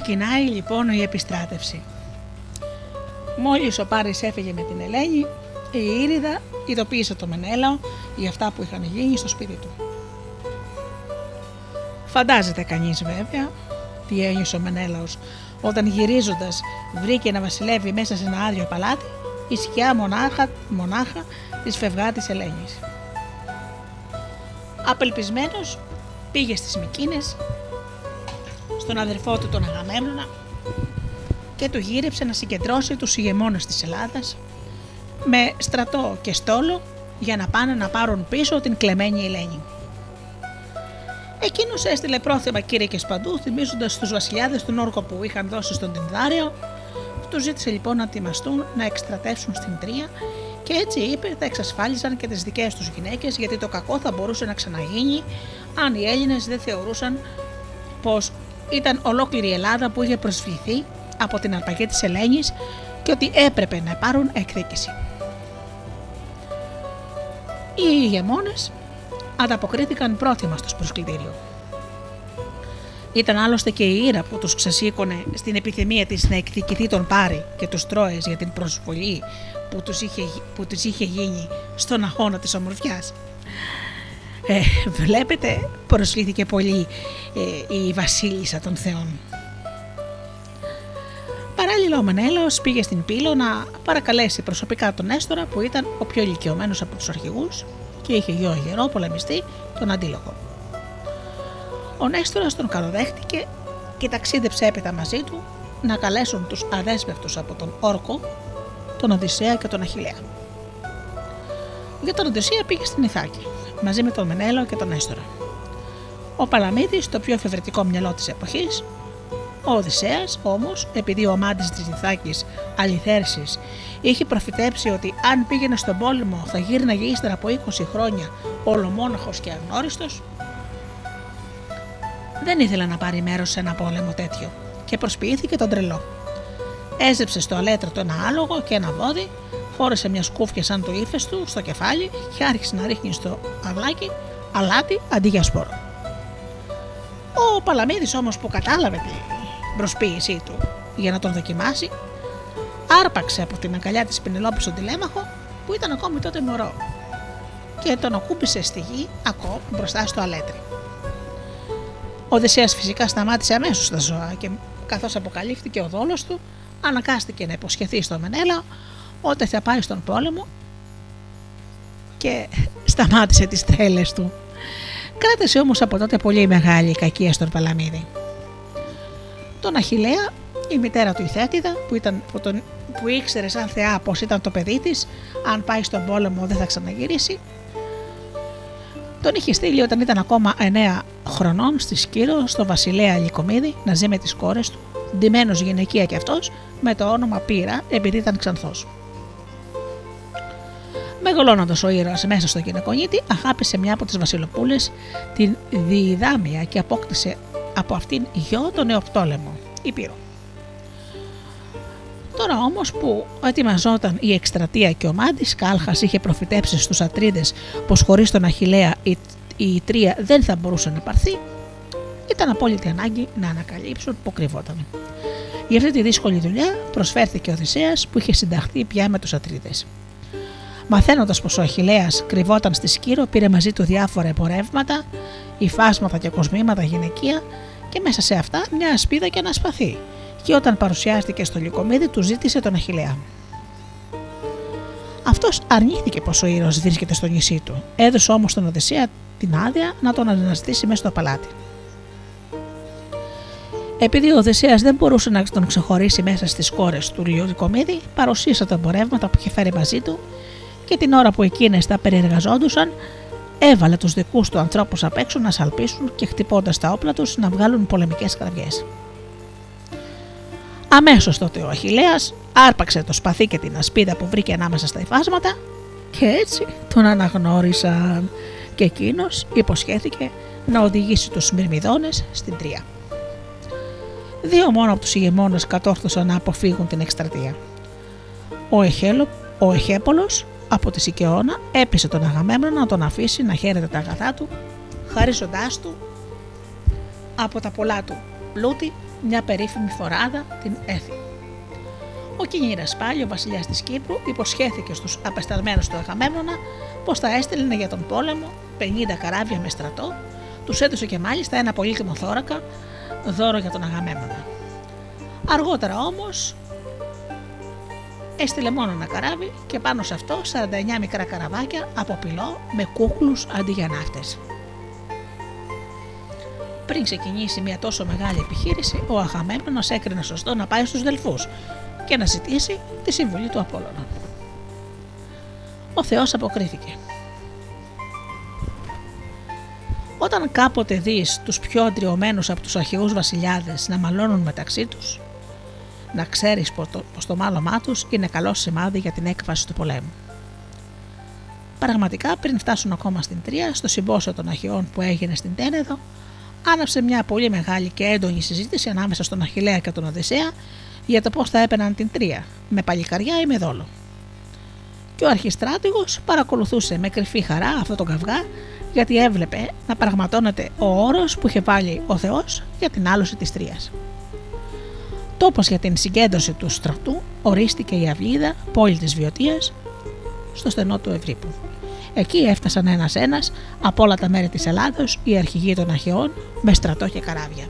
ξεκινάει λοιπόν η επιστράτευση. Μόλις ο Πάρης έφυγε με την Ελένη, η Ήριδα ειδοποίησε το Μενέλαο για αυτά που είχαν γίνει στο σπίτι του. Φαντάζεται κανείς βέβαια τι ένιωσε ο Μενέλαος όταν γυρίζοντας βρήκε να βασιλεύει μέσα σε ένα άδειο παλάτι η σκιά μονάχα, μονάχα της φευγάτης Ελένης. Απελπισμένος πήγε στις Μικίνες στον αδερφό του τον Αγαμέμνονα και του γύρεψε να συγκεντρώσει τους ηγεμόνες της Ελλάδας με στρατό και στόλο για να πάνε να πάρουν πίσω την κλεμμένη Ελένη. Εκείνος έστειλε πρόθεμα κήρυκε παντού, θυμίζοντας τους βασιλιάδες του Νόρκο που είχαν δώσει στον Τινδάριο. Τους ζήτησε λοιπόν να ετοιμαστούν να εκστρατεύσουν στην Τρία και έτσι είπε θα εξασφάλιζαν και τις δικές τους γυναίκες γιατί το κακό θα μπορούσε να ξαναγίνει αν οι Έλληνες δεν θεωρούσαν πως ήταν ολόκληρη η Ελλάδα που είχε προσβληθεί από την αρπαγή της Ελένης και ότι έπρεπε να πάρουν εκδίκηση. Οι ηγεμόνες ανταποκρίθηκαν πρόθυμα στο προσκλητήριο. Ήταν άλλωστε και η Ήρα που τους ξεσήκωνε στην επιθυμία της να εκδικηθεί τον Πάρη και τους Τρόες για την προσβολή που τους είχε, που τους είχε γίνει στον αγώνα της ομορφιάς. Ε, βλέπετε προσλήθηκε πολύ ε, η βασίλισσα των θεών. Παράλληλα ο Μενέλαος πήγε στην Πύλο να παρακαλέσει προσωπικά τον Έστορα που ήταν ο πιο ηλικιωμένος από τους αρχηγούς και είχε γιο γερό πολεμιστή τον Αντίλογο. Ο Νέστορας τον καλοδέχτηκε και ταξίδεψε έπειτα μαζί του να καλέσουν τους αδέσμευτους από τον Όρκο, τον Οδυσσέα και τον Αχιλέα. Για τον Οδυσσέα πήγε στην Ιθάκη μαζί με τον Μενέλο και τον Έστορα. Ο Παλαμίδη, το πιο εφευρετικό μυαλό της εποχής, ο Οδυσσέας όμως, επειδή ο αμάντη της Ιθάκης Αληθέρσης είχε προφητέψει ότι αν πήγαινε στον πόλεμο θα γύρναγε ύστερα από 20 χρόνια ολομόναχος και αγνώριστος, δεν ήθελε να πάρει μέρος σε ένα πόλεμο τέτοιο και προσποιήθηκε τον τρελό. Έζεψε στο αλέτρατο ένα άλογο και ένα βόδι φόρεσε μια σκούφια σαν το ύφες του στο κεφάλι και άρχισε να ρίχνει στο αυλάκι αλάτι αντί για σπόρο. Ο Παλαμίδης όμως που κατάλαβε την προσποίησή του για να τον δοκιμάσει, άρπαξε από την αγκαλιά της Πινελόπη στον τηλέμαχο που ήταν ακόμη τότε μωρό και τον ακούμπησε στη γη ακόμα μπροστά στο αλέτρι. Ο Οδυσσέας φυσικά σταμάτησε αμέσως τα ζώα και καθώς αποκαλύφθηκε ο δόλος του αναγκάστηκε να υποσχεθεί στο Μενέλαο όταν θα πάει στον πόλεμο και σταμάτησε τις τρέλες του. Κράτησε όμως από τότε πολύ μεγάλη κακία στον Παλαμίδη. Τον Αχιλέα, η μητέρα του η Θέτιδα, που, ήταν, που, τον, που ήξερε σαν θεά πως ήταν το παιδί της, αν πάει στον πόλεμο δεν θα ξαναγυρίσει, τον είχε στείλει όταν ήταν ακόμα 9 χρονών στη Σκύρο, στο βασιλέα Λυκομίδη, να ζει με τις κόρες του, ντυμένος γυναικεία κι αυτός, με το όνομα Πύρα, επειδή ήταν ξανθός. Μεγαλώνοντας ο ήρωας μέσα στο γυναικονίτη, αγάπησε μια από τις Βασιλοπούλες, την Διειδάμια, και απόκτησε από αυτήν γιο τον Νεοπτόλεμο, Ήπειρο. Τώρα όμως που ετοιμαζόταν η εκστρατεία και ο Μάντης, Κάλχας είχε προφητέψει στους Ατρίδες πως χωρίς τον Αχηλέα η, η Τρία δεν θα μπορούσε να πάρθει, ήταν απόλυτη ανάγκη να ανακαλύψουν που κρυβόταν. Για αυτή τη δύσκολη δουλειά προσφέρθηκε ο Οδυσσέας που είχε συνταχθεί πια με τους Ατρίδες. Μαθαίνοντας πως ο Αχηλέα κρυβόταν στη Σκύρο, πήρε μαζί του διάφορα εμπορεύματα, υφάσματα και κοσμήματα γυναικεία και μέσα σε αυτά μια ασπίδα και ένα σπαθί. Και όταν παρουσιάστηκε στο λικομίδι, του ζήτησε τον Αχηλέα. Αυτός αρνήθηκε πως ο ήρωας βρίσκεται στο νησί του. Έδωσε όμως τον Οδυσσέα την άδεια να τον αναζητήσει μέσα στο παλάτι. Επειδή ο Οδυσσέας δεν μπορούσε να τον ξεχωρίσει μέσα στις κόρες του Λιωδικομίδη, παρουσίασε τα εμπορεύματα που είχε φέρει μαζί του και την ώρα που εκείνες τα περιεργαζόντουσαν, έβαλε τους δικούς του ανθρώπους απ' έξω να σαλπίσουν και χτυπώντας τα όπλα τους να βγάλουν πολεμικές κραυγές. Αμέσως τότε ο Αχηλέα άρπαξε το σπαθί και την ασπίδα που βρήκε ανάμεσα στα υφάσματα και έτσι τον αναγνώρισαν και εκείνος υποσχέθηκε να οδηγήσει τους Μυρμιδόνες στην Τρία. Δύο μόνο από τους ηγεμόνες κατόρθωσαν να αποφύγουν την εκστρατεία. Ο, Εχέλο, ο Εχέπολος από τη Σικαιώνα έπεισε τον Αγαμέμνονα να τον αφήσει να χαίρεται τα αγαθά του, χαρίζοντάς του από τα πολλά του πλούτη μια περίφημη φοράδα την Έθη. Ο Κινήρα πάλι, ο βασιλιάς της Κύπρου, υποσχέθηκε στους απεσταλμένους του Αγαμέμνονα πως θα έστελνε για τον πόλεμο 50 καράβια με στρατό, τους έδωσε και μάλιστα ένα πολύτιμο θώρακα δώρο για τον Αγαμέμνονα. Αργότερα όμως έστειλε μόνο ένα καράβι και πάνω σε αυτό 49 μικρά καραβάκια από πυλό με κούκλους αντί για ναύτες. Πριν ξεκινήσει μια τόσο μεγάλη επιχείρηση, ο Αγαμέμνονας έκρινε σωστό να πάει στους Δελφούς και να ζητήσει τη συμβουλή του Απόλλωνα. Ο Θεός αποκρίθηκε. Όταν κάποτε δεις τους πιο αντριωμένους από τους αρχαιούς βασιλιάδες να μαλώνουν μεταξύ τους, να ξέρεις πως το, πως το μάλωμά τους είναι καλό σημάδι για την έκβαση του πολέμου. Πραγματικά πριν φτάσουν ακόμα στην Τρία, στο συμπόσιο των Αχαιών που έγινε στην Τένεδο, άναψε μια πολύ μεγάλη και έντονη συζήτηση ανάμεσα στον Αχηλέα και τον Οδυσσέα για το πώς θα έπαιναν την Τρία, με παλικαριά ή με δόλο. Και ο αρχιστράτηγος παρακολουθούσε με κρυφή χαρά αυτό τον καυγά γιατί έβλεπε να πραγματώνεται ο όρος που είχε βάλει ο Θεός για την άλωση της Τρίας. Τόπος για την συγκέντρωση του στρατού ορίστηκε η Αυλίδα, πόλη της Βιωτίας, στο στενό του Ευρύπου. Εκεί έφτασαν ένας-ένας από όλα τα μέρη της Ελλάδος οι αρχηγοί των Αχαιών με στρατό και καράβια.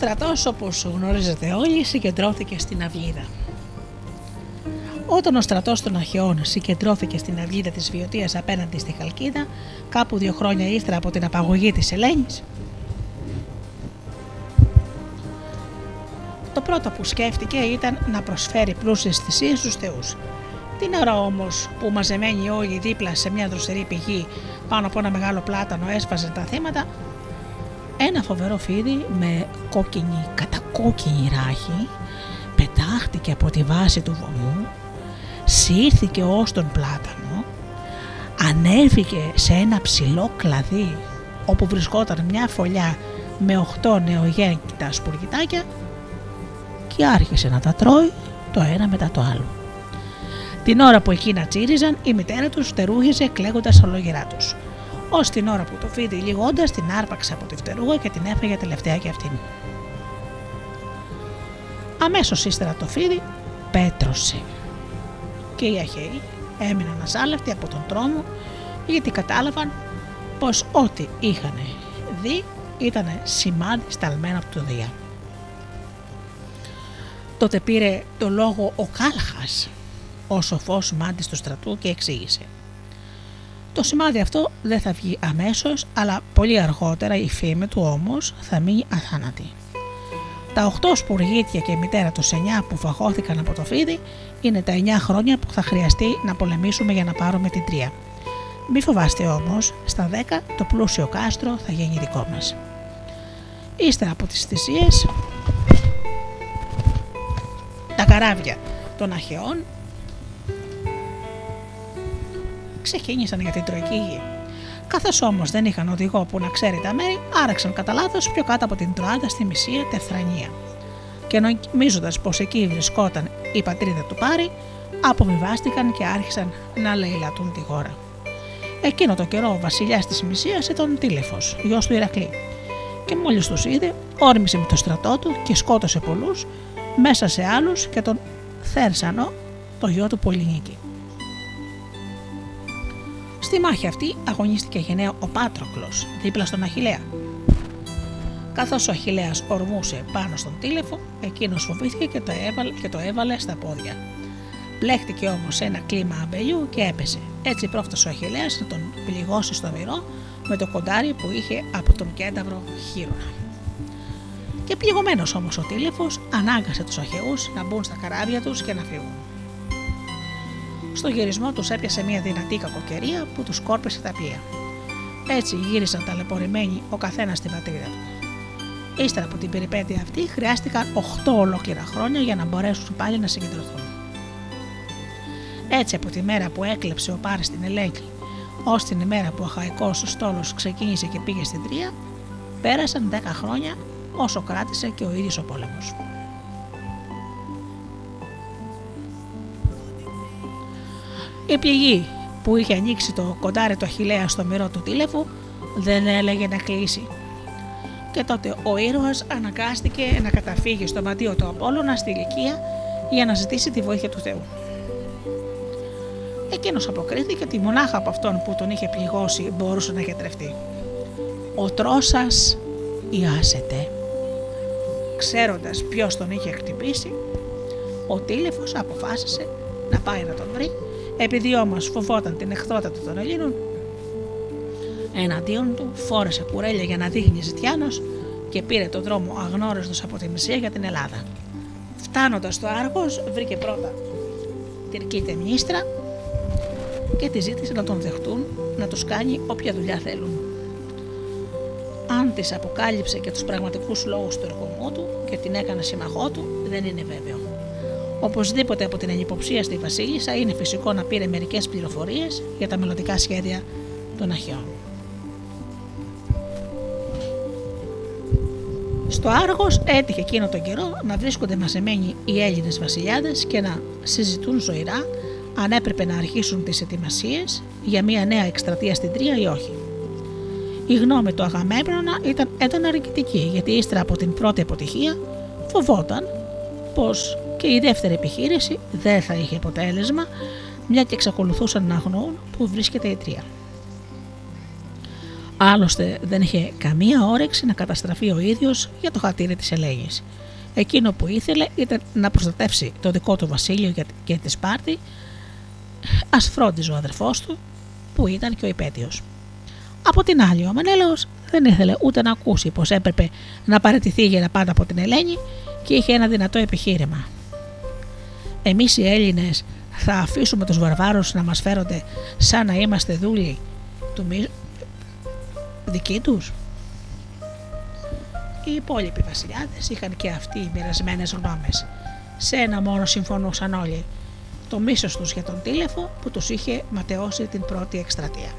Στρατός όπως γνωρίζετε όλοι συγκεντρώθηκε στην Αυγίδα. Όταν ο στρατός των Αχαιών συγκεντρώθηκε στην Αυγίδα της Βιωτίας απέναντι στη Χαλκίδα, κάπου δύο χρόνια ύστερα από την απαγωγή της Ελένης, το πρώτο που σκέφτηκε ήταν να προσφέρει πλούσιες θυσίες στους θεούς. Την ώρα όμως που μαζεμένοι όλοι δίπλα σε μια δροσερή πηγή πάνω από ένα μεγάλο πλάτανο έσβαζαν τα θύματα, ένα φοβερό φίδι με κόκκινη, κατακόκκινη ράχη πετάχτηκε από τη βάση του βωμού, σύρθηκε ως τον πλάτανο, ανέβηκε σε ένα ψηλό κλαδί όπου βρισκόταν μια φωλιά με οχτώ νεογέννητα σπουργητάκια και άρχισε να τα τρώει το ένα μετά το άλλο. Την ώρα που εκείνα τσίριζαν, η μητέρα τους στερούγιζε κλαίγοντας ολόγερά τους. Ω την ώρα που το φίδι λιγώντα την άρπαξε από τη φτερούγα και την έφεγε τελευταία και αυτήν. Αμέσως ύστερα το φίδι πέτρωσε. Και οι Αχαίοι έμειναν ασάλευτοι από τον τρόμο γιατί κατάλαβαν πως ό,τι είχαν δει ήταν σημάδι σταλμένο από το Δία. Τότε πήρε το λόγο ο Κάλχας, ο σοφός μάντης του στρατού και εξήγησε. Το σημάδι αυτό δεν θα βγει αμέσως, αλλά πολύ αργότερα η φήμη του όμως θα μείνει αθάνατη. Τα οχτώ σπουργίτια και η μητέρα του εννιά που φαγώθηκαν από το φίδι είναι τα εννιά χρόνια που θα χρειαστεί να πολεμήσουμε για να πάρουμε την τρία. Μη φοβάστε όμως, στα δέκα το πλούσιο κάστρο θα γίνει δικό μας. Ύστερα από τις θυσίες τα καράβια των Αχαιών ξεκίνησαν για την Τροϊκή γη. Καθώς όμως δεν είχαν οδηγό που να ξέρει τα μέρη, άραξαν κατά λάθος πιο κάτω από την Τροάδα στη Μυσία Τεφθρανία. Και νομίζοντας πως εκεί βρισκόταν η πατρίδα του Πάρη, αποβιβάστηκαν και άρχισαν να λαιλατούν τη χώρα. Εκείνο το καιρό ο βασιλιάς της Μυσία ήταν Τίλεφος, γιος του Ηρακλή. Και μόλις τους είδε, όρμησε με το στρατό του και σκότωσε πολλούς μέσα σε άλλους και τον Θέρσανο, το γιο του Πολυνίκη. Στη μάχη αυτή αγωνίστηκε γενναίο ο Πάτροκλος δίπλα στον Αχιλέα. Καθώς ο Αχιλέας ορμούσε πάνω στον τήλεφο, εκείνος φοβήθηκε και το έβαλε, και το έβαλε στα πόδια. Πλέχτηκε όμως ένα κλίμα αμπελιού και έπεσε. Έτσι πρόφτασε ο Αχιλέας να τον πληγώσει στο μυρό με το κοντάρι που είχε από τον κένταυρο χείρονα. Και πληγωμένος όμως ο τήλεφο ανάγκασε τους Αχαιούς να μπουν στα καράβια τους και να φύγουν. Στο γυρισμό τους έπιασε μια δυνατή κακοκαιρία που τους κόρπισε τα πλοία. Έτσι γύρισαν ταλαιπωρημένοι ο καθένας στην πατρίδα του. Ύστερα από την περιπέτεια αυτή χρειάστηκαν 8 ολόκληρα χρόνια για να μπορέσουν πάλι να συγκεντρωθούν. Έτσι από τη μέρα που έκλεψε ο Πάρης στην Ελέγχη ως την ημέρα που ο Χαϊκός στόλο ξεκίνησε και πήγε στην Τρία, πέρασαν 10 χρόνια όσο κράτησε και ο ίδιος ο πόλεμος. Η πληγή που είχε ανοίξει το κοντάρι του Αχιλέα στο μυρό του τήλεφου δεν έλεγε να κλείσει. Και τότε ο ήρωας αναγκάστηκε να καταφύγει στο μαντίο του Απόλλωνα στη ηλικία για να ζητήσει τη βοήθεια του Θεού. Εκείνος αποκρίθηκε ότι μονάχα από αυτόν που τον είχε πληγώσει μπορούσε να γιατρευτεί. Ο τρόσας ιάσεται. Ξέροντας ποιος τον είχε χτυπήσει, ο Τίλεφος αποφάσισε να πάει να τον βρει, επειδή όμως φοβόταν την εχθρότητα των Ελλήνων, εναντίον του φόρεσε κουρέλια για να δείχνει ζητιάνος και πήρε τον δρόμο αγνώριστος από τη Μεσία για την Ελλάδα. Φτάνοντας στο Άργος βρήκε πρώτα την Κλητεμνίστρα και τη ζήτησε να τον δεχτούν να τους κάνει όποια δουλειά θέλουν αν της αποκάλυψε και τους πραγματικούς λόγους του ερχομού του και την έκανε συμμαχό του, δεν είναι βέβαιο. Οπωσδήποτε από την ανυποψία στη Βασίλισσα είναι φυσικό να πήρε μερικές πληροφορίες για τα μελλοντικά σχέδια των Αχαιών. Στο Άργος έτυχε εκείνο τον καιρό να βρίσκονται μαζεμένοι οι Έλληνες βασιλιάδες και να συζητούν ζωηρά αν έπρεπε να αρχίσουν τις ετοιμασίες για μια νέα εκστρατεία στην Τρία ή όχι. Η γνώμη του Αγαμέμνονα ήταν έντονα αρνητική, γιατί ύστερα από την πρώτη αποτυχία φοβόταν πως και η δεύτερη επιχείρηση δεν θα είχε αποτέλεσμα, μια και εξακολουθούσαν να αγνοούν που βρίσκεται η τρία. Άλλωστε δεν είχε καμία όρεξη να καταστραφεί ο ίδιος για το χατήρι της Ελέγης. Εκείνο που ήθελε ήταν να προστατεύσει το δικό του βασίλειο και τη Σπάρτη, ας φρόντιζε ο αδερφός του που ήταν και ο υπέτειος. Από την άλλη, ο Μενέλαος δεν ήθελε ούτε να ακούσει πως έπρεπε να παραιτηθεί για να πάντα από την Ελένη και είχε ένα δυνατό επιχείρημα. Εμείς οι Έλληνες θα αφήσουμε τους βαρβάρους να μας φέρονται σαν να είμαστε δούλοι του μη... δικοί τους. Οι υπόλοιποι βασιλιάδες είχαν και αυτοί μοιρασμένες γνώμες. Σε ένα μόνο συμφωνούσαν όλοι. Το μίσος τους για τον τήλεφο που τους είχε ματαιώσει την πρώτη εκστρατεία.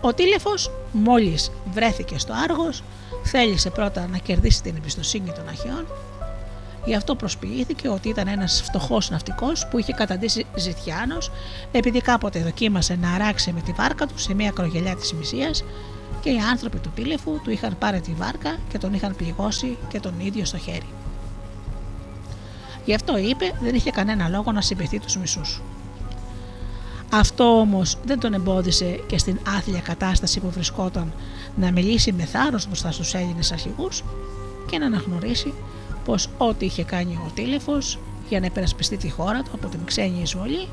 Ο τήλεφος μόλις βρέθηκε στο Άργος θέλησε πρώτα να κερδίσει την εμπιστοσύνη των αρχαίων Γι' αυτό προσποιήθηκε ότι ήταν ένας φτωχός ναυτικός που είχε καταντήσει ζητιάνος επειδή κάποτε δοκίμασε να αράξει με τη βάρκα του σε μια κρογελιά της Μυσία και οι άνθρωποι του τήλεφου του είχαν πάρει τη βάρκα και τον είχαν πληγώσει και τον ίδιο στο χέρι. Γι' αυτό είπε δεν είχε κανένα λόγο να συμπεθεί τους μισούς. Αυτό όμως δεν τον εμπόδισε και στην άθλια κατάσταση που βρισκόταν να μιλήσει με θάρρος μπροστά στους Έλληνες αρχηγούς και να αναγνωρίσει πως ό,τι είχε κάνει ο Τήλεφο για να υπερασπιστεί τη χώρα του από την ξένη εισβολή,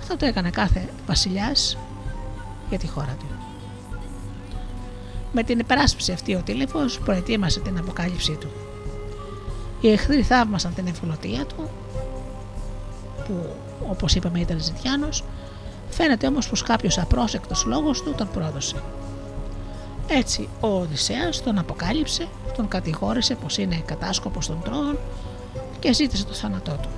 αυτό το έκανε κάθε βασιλιάς για τη χώρα του. Με την υπεράσπιση αυτή ο Τήλεφος προετοίμασε την αποκάλυψή του. Οι εχθροί θαύμασαν την ευκολοτία του, που όπως είπαμε ήταν ζητιάνος, φαίνεται όμως πως κάποιος απρόσεκτος λόγος του τον πρόδωσε. Έτσι ο Οδυσσέας τον αποκάλυψε, τον κατηγόρησε πως είναι κατάσκοπος των Τρώων και ζήτησε το θάνατό του.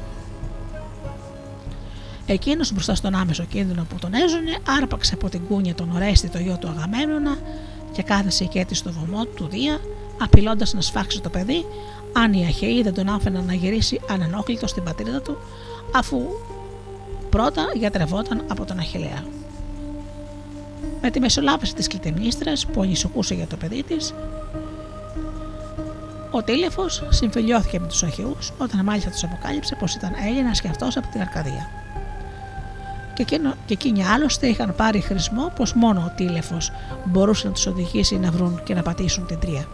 Εκείνος μπροστά στον άμεσο κίνδυνο που τον έζωνε άρπαξε από την κούνια τον Ορέστη το γιο του Αγαμέμνονα και κάθεσε και έτσι στο βωμό του Δία απειλώντας να σφάξει το παιδί αν οι Αχαιοί δεν τον άφηναν να γυρίσει ανενόχλητος στην πατρίδα του αφού πρώτα γιατρευόταν από τον Αχιλέα. Με τη μεσολάβηση της κλητεμνίστρας που ανησυχούσε για το παιδί της, ο Τήλεφο συμφιλιώθηκε με τους Αχαιούς όταν μάλιστα τους αποκάλυψε πως ήταν Έλληνας και αυτός από την Αρκαδία. Και, εκείνο, και εκείνοι άλλωστε είχαν πάρει χρησμό πως μόνο ο Τήλεφο μπορούσε να τους οδηγήσει να βρουν και να πατήσουν την τρία.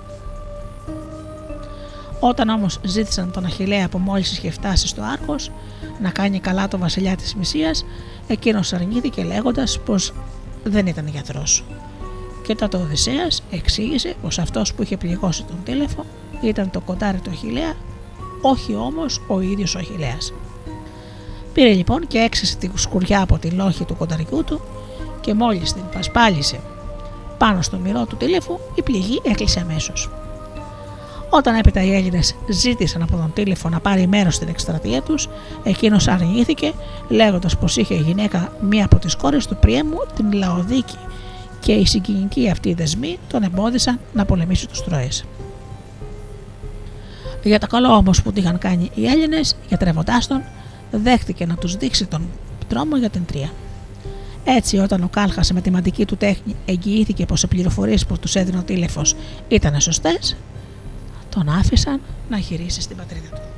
Όταν όμως ζήτησαν τον Αχηλέα που μόλις είχε φτάσει στο Άρκο να κάνει καλά το βασιλιά της Μυσίας, εκείνος αρνήθηκε λέγοντας πως δεν ήταν γιατρός. Και τότε ο Οδυσσέα εξήγησε πως αυτός που είχε πληγώσει τον τήλεφο ήταν το κοντάρι του Αχηλέα, όχι όμως ο ίδιος ο Αχηλέας. Πήρε λοιπόν και έξισε τη σκουριά από τη λόχη του κονταριού του και μόλις την πασπάλισε πάνω στο μυρό του τήλεφου, η πληγή έκλεισε αμέσως. Όταν έπειτα οι Έλληνες ζήτησαν από τον Τήλεφο να πάρει μέρος στην εκστρατεία τους, εκείνος αρνήθηκε, λέγοντας πως είχε η γυναίκα μία από τις κόρες του Πριέμου, την Λαοδίκη, και οι συγκινητικοί αυτοί δεσμοί τον εμπόδισαν να πολεμήσει τους Τρώε. Για το καλό όμως που είχαν κάνει οι Έλληνες, γιατρεύοντάς τον, δέχτηκε να τους δείξει τον τρόμο για την τρία. Έτσι, όταν ο Κάλχας με τη μαντική του τέχνη εγγυήθηκε πως οι πληροφορίες που τους έδινε ο τήλεφο ήταν σωστές, τον άφησαν να γυρίσει στην πατρίδα του.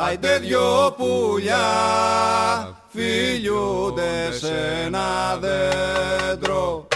Άιντε δυο πουλιά φιλιούνται σε ένα δέντρο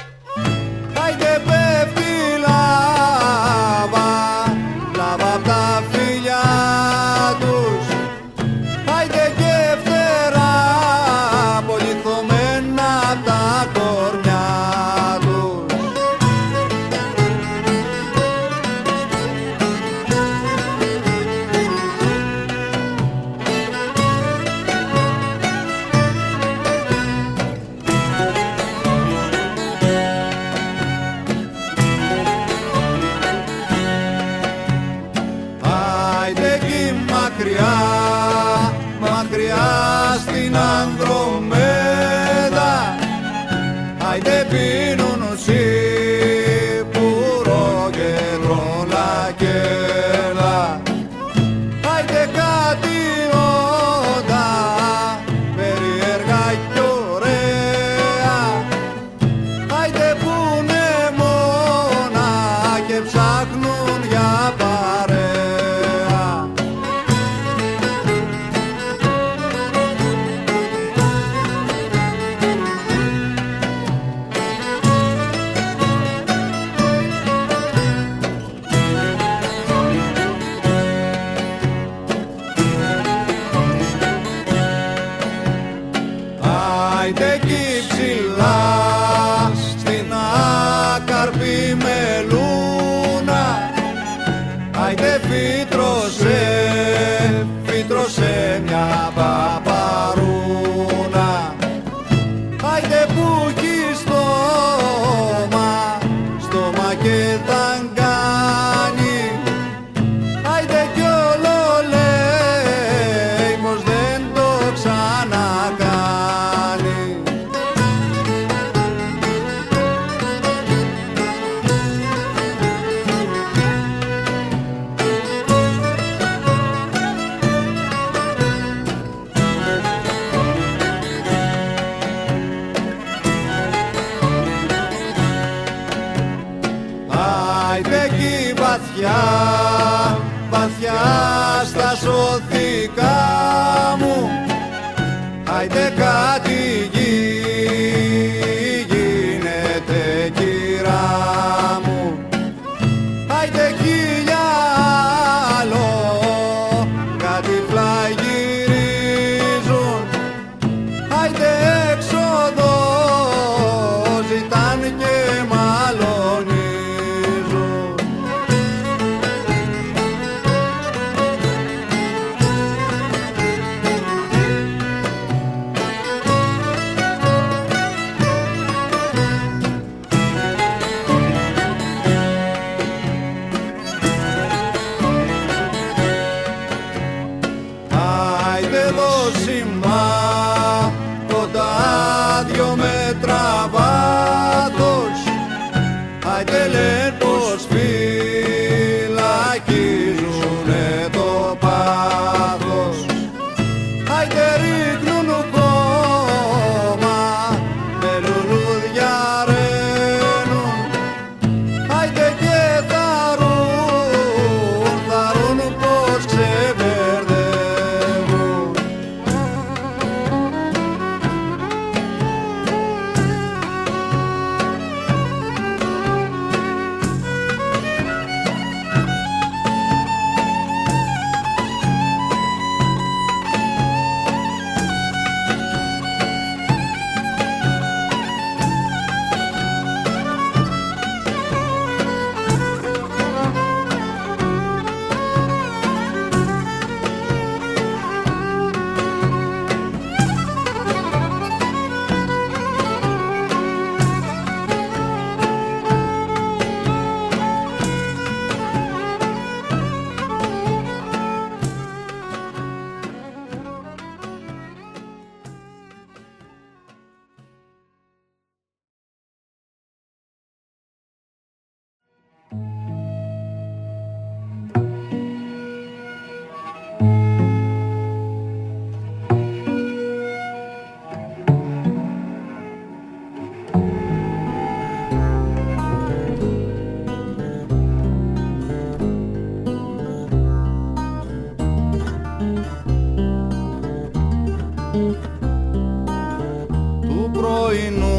του πρωινού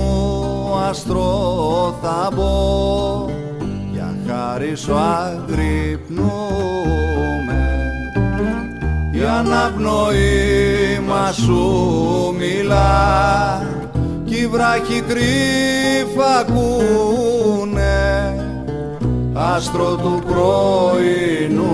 άστρο θα μπω για χάρη σου για να αναπνοή μας σου μιλά κι οι βράχοι κρυφακούνε άστρο του πρωινού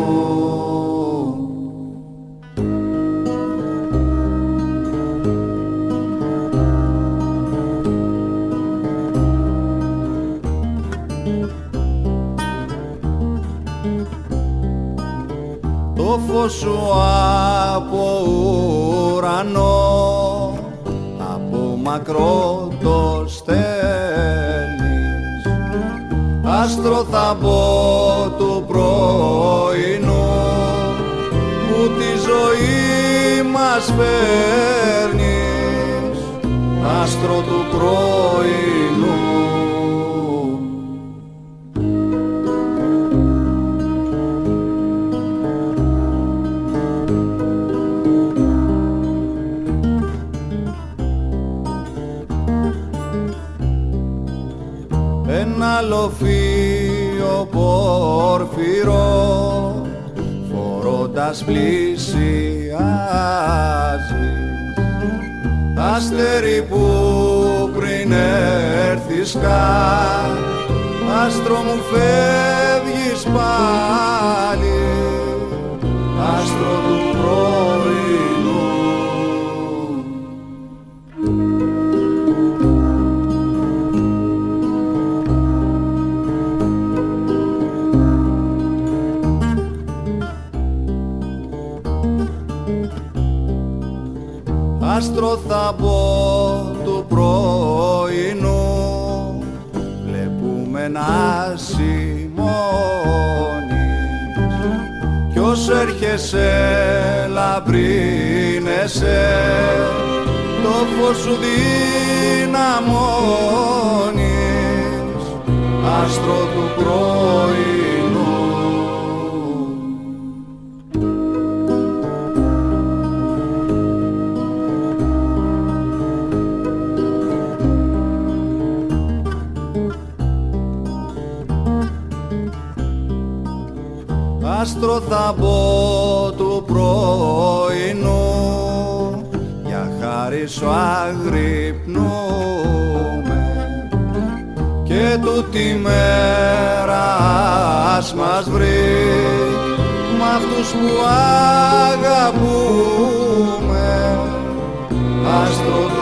φως σου από ουρανό από το στέλνεις άστρο θα πω του πρωινού που τη ζωή μας φέρνεις. Άστρο του πρωινού. Ένα λοφείο πορφυρό φορώντας πλησιάζει. Άστερι που πριν έρθεις καν άστρο μου φεύγεις πάλι. Άστρο του πρωινού άστρο θα μπω του πρωινού. Βλέπουμε να σημώνεις. Κι ως έρχεσαι λαμπρίνεσαι το φως σου δυναμώνεις. Άστρο του πρωινού άστρο θα μπω του πρωινού. Για χάρη σου αγρυπνούμε και τούτη μέρα ας μας βρει. Μ' αυτούς που αγαπούμε άστρο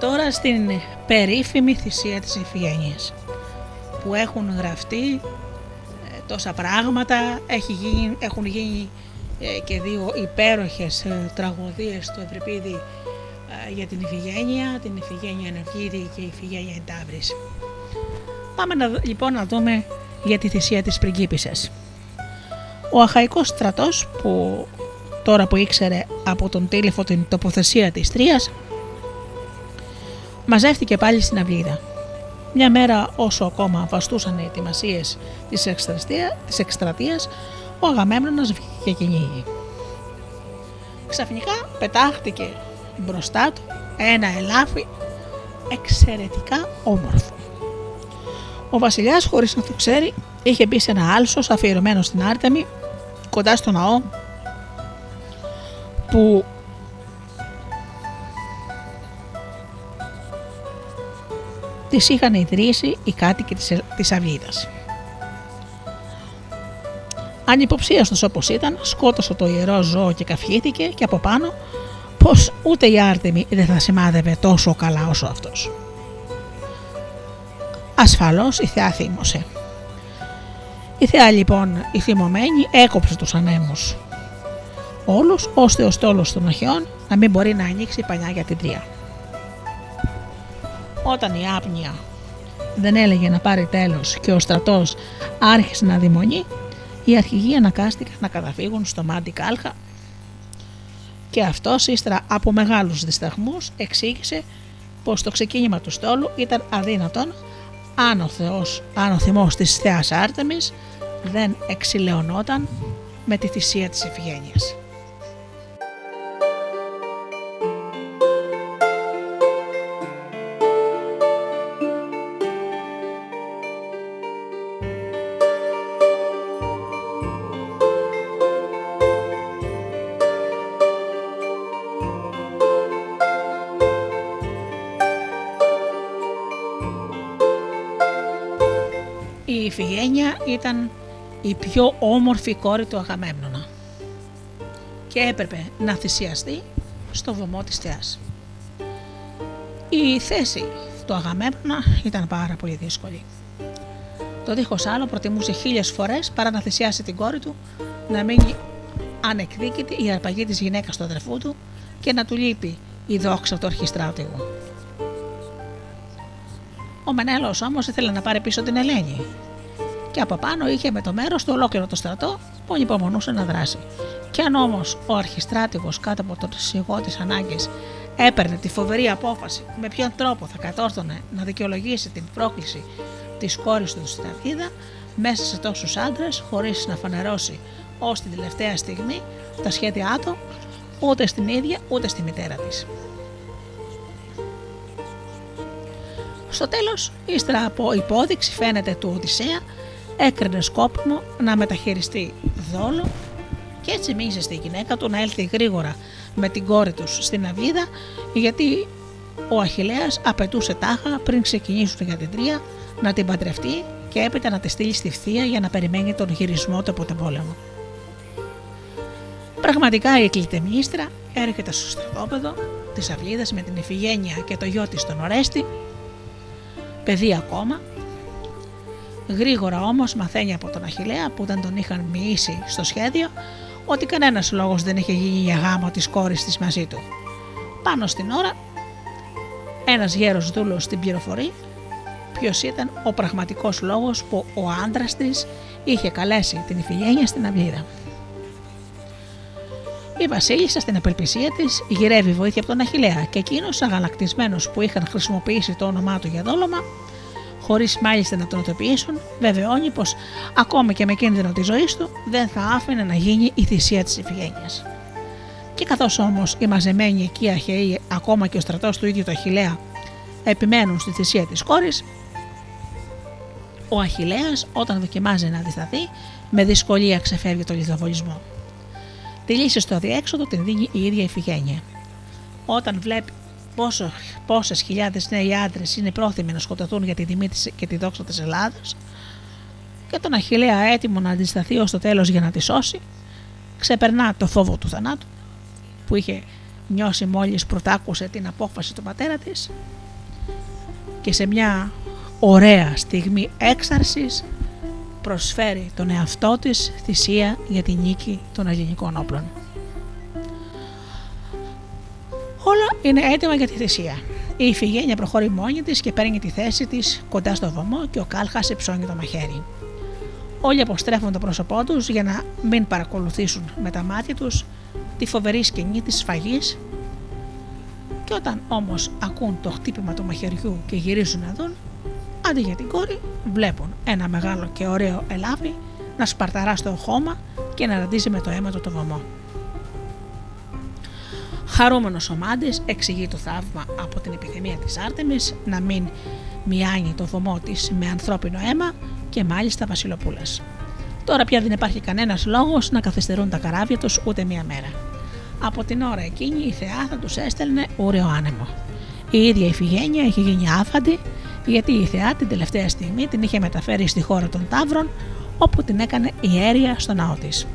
τώρα στην περίφημη θυσία της Ιφηγένειας που έχουν γραφτεί ε, τόσα πράγματα, έχει γίνει, έχουν γίνει ε, και δύο υπέροχες ε, τραγωδίες του Ευρυπίδη για την Ιφηγένεια, την Ιφηγένεια Ενεργίδη και η Ιφηγένεια Εντάβρης. Πάμε να, λοιπόν να δούμε για τη θυσία της πριγκίπισσας. Ο Αχαϊκός στρατός που τώρα που ήξερε από τον τήλεφο την τοποθεσία της Τρίας μαζεύτηκε πάλι στην αυλίδα. Μια μέρα όσο ακόμα βαστούσαν οι ετοιμασίες της εκστρατείας, ο Αγαμέμνονας βγήκε και κυνήγη. Ξαφνικά πετάχτηκε μπροστά του ένα ελάφι εξαιρετικά όμορφο. Ο βασιλιάς χωρίς να το ξέρει είχε μπει σε ένα άλσος αφιερωμένο στην Άρτεμη κοντά στο ναό που τις είχαν ιδρύσει οι κάτοικοι της Αυλίδας. Ανυποψίαστος όπως ήταν, σκότωσε το ιερό ζώο και καυχήθηκε και από πάνω πως ούτε η Άρτεμη δεν θα σημάδευε τόσο καλά όσο αυτός. Ασφαλώς η θεά θύμωσε. Η θεά λοιπόν η θυμωμένη έκοψε τους ανέμους. Όλους ώστε ο στόλος των οχιών να μην μπορεί να ανοίξει πανιά για την τρία. Όταν η άπνοια δεν έλεγε να πάρει τέλος και ο στρατός άρχισε να δημονεί, οι αρχηγοί ανακάστηκαν να καταφύγουν στο Μάντι Κάλχα και αυτός ύστερα από μεγάλους δισταγμούς εξήγησε πως το ξεκίνημα του στόλου ήταν αδύνατον αν ο, Θεός, αν ο θυμός της Θεάς Άρτεμις δεν εξηλαιωνόταν με τη θυσία της Ευγένειας. Ήταν η πιο όμορφη κόρη του Αγαμέμνονα και έπρεπε να θυσιαστεί στο βωμό της θεάς. Η θέση του Αγαμέμνονα ήταν πάρα πολύ δύσκολη. Το δίχως άλλο προτιμούσε χίλιες φορές παρά να θυσιάσει την κόρη του να μείνει ανεκδίκητη η αρπαγή της γυναίκας του αδερφού του και να του λείπει η δόξα του αρχιστράτηγου. Ο Μενέλος όμως ήθελε να πάρει πίσω την Ελένη και από πάνω είχε με το μέρος του ολόκληρο το στρατό που ανυπομονούσε να δράσει. Και αν όμως ο αρχιστράτηγος κάτω από το σιγό της ανάγκης έπαιρνε τη φοβερή απόφαση με ποιον τρόπο θα κατόρθωνε να δικαιολογήσει την πρόκληση της κόρης του στην Αρκίδα μέσα σε τόσους άντρες, χωρίς να φανερώσει ως την τελευταία στιγμή τα σχέδιά του ούτε στην ίδια ούτε στη μητέρα της. Στο τέλος, ύστερα από υπόδειξη φαίνεται του Οδυσσέα, έκρινε σκόπιμο να μεταχειριστεί δόλο και έτσι μίλησε στη γυναίκα του να έλθει γρήγορα με την κόρη τους στην αυλίδα γιατί ο Αχιλέας απαιτούσε τάχα πριν ξεκινήσουν για την τρία να την παντρευτεί και έπειτα να τη στείλει στη θεία για να περιμένει τον γυρισμό του από τον πόλεμο. Πραγματικά η κλητεμίστρα έρχεται στο στρατόπεδο της αυλίδας με την Ιφηγένεια και το γιο της τον Ορέστη, παιδί ακόμα, Γρήγορα όμως μαθαίνει από τον Αχηλέα που δεν τον είχαν μοιήσει στο σχέδιο ότι κανένας λόγος δεν είχε γίνει για γάμο της κόρης της μαζί του. Πάνω στην ώρα, ένας γέρος δούλος την πληροφορεί ποιος ήταν ο πραγματικός λόγος που ο άντρας της είχε καλέσει την Ιφηγένεια στην αυλίδα. Η Βασίλισσα στην απελπισία της γυρεύει βοήθεια από τον Αχηλέα και εκείνος, αγαλακτισμένος που είχαν χρησιμοποιήσει το όνομά του για δόλωμα, χωρίς μάλιστα να τον ειδοποιήσουν, βεβαιώνει πως ακόμα και με κίνδυνο της ζωής του δεν θα άφηνε να γίνει η θυσία της Ιφηγένειας. Και καθώς όμως οι μαζεμένοι εκεί Αχαιοί, ακόμα και ο στρατός του ίδιου του Αχηλέα, επιμένουν στη θυσία της κόρης, ο Αχηλέας όταν δοκιμάζει να αντισταθεί, με δυσκολία ξεφεύγει το λιθοβολισμό. Τη λύση στο διέξοδο την δίνει η ίδια Ιφηγένεια. Όταν βλέπει πόσο, πόσες χιλιάδες νέοι άντρες είναι πρόθυμοι να σκοτωθούν για τη τιμή και τη δόξα της Ελλάδας και τον Αχιλέα έτοιμο να αντισταθεί ως το τέλος για να τη σώσει, ξεπερνά το φόβο του θανάτου που είχε νιώσει μόλις πρωτάκουσε την απόφαση του πατέρα της και σε μια ωραία στιγμή έξαρσης προσφέρει τον εαυτό της θυσία για τη νίκη των ελληνικών όπλων. Είναι έτοιμα για τη θυσία. Η Ιφηγένεια προχωρεί μόνη της και παίρνει τη θέση της κοντά στο βωμό και ο Κάλχα υψώνει το μαχαίρι. Όλοι αποστρέφουν το πρόσωπό τους για να μην παρακολουθήσουν με τα μάτια τους τη φοβερή σκηνή της σφαγής. Και όταν όμως ακούν το χτύπημα του μαχαιριού και γυρίζουν να δουν, αντί για την κόρη, βλέπουν ένα μεγάλο και ωραίο ελάβι να σπαρταρά στο χώμα και να ραντίζει με το αίμα του το βωμό. Χαρούμενος ο Μάντης εξηγεί το θαύμα από την επιθυμία της Άρτεμις να μην μοιάνει το βωμό της με ανθρώπινο αίμα και μάλιστα βασιλοπούλας. Τώρα πια δεν υπάρχει κανένας λόγος να καθυστερούν τα καράβια τους ούτε μία μέρα. Από την ώρα εκείνη η θεά θα τους έστελνε ούρεο άνεμο. Η ίδια η Φιγένεια είχε γίνει άφαντη γιατί η θεά την τελευταία στιγμή την είχε μεταφέρει στη χώρα των Ταύρων όπου την έκανε ιέρια στο ναό της.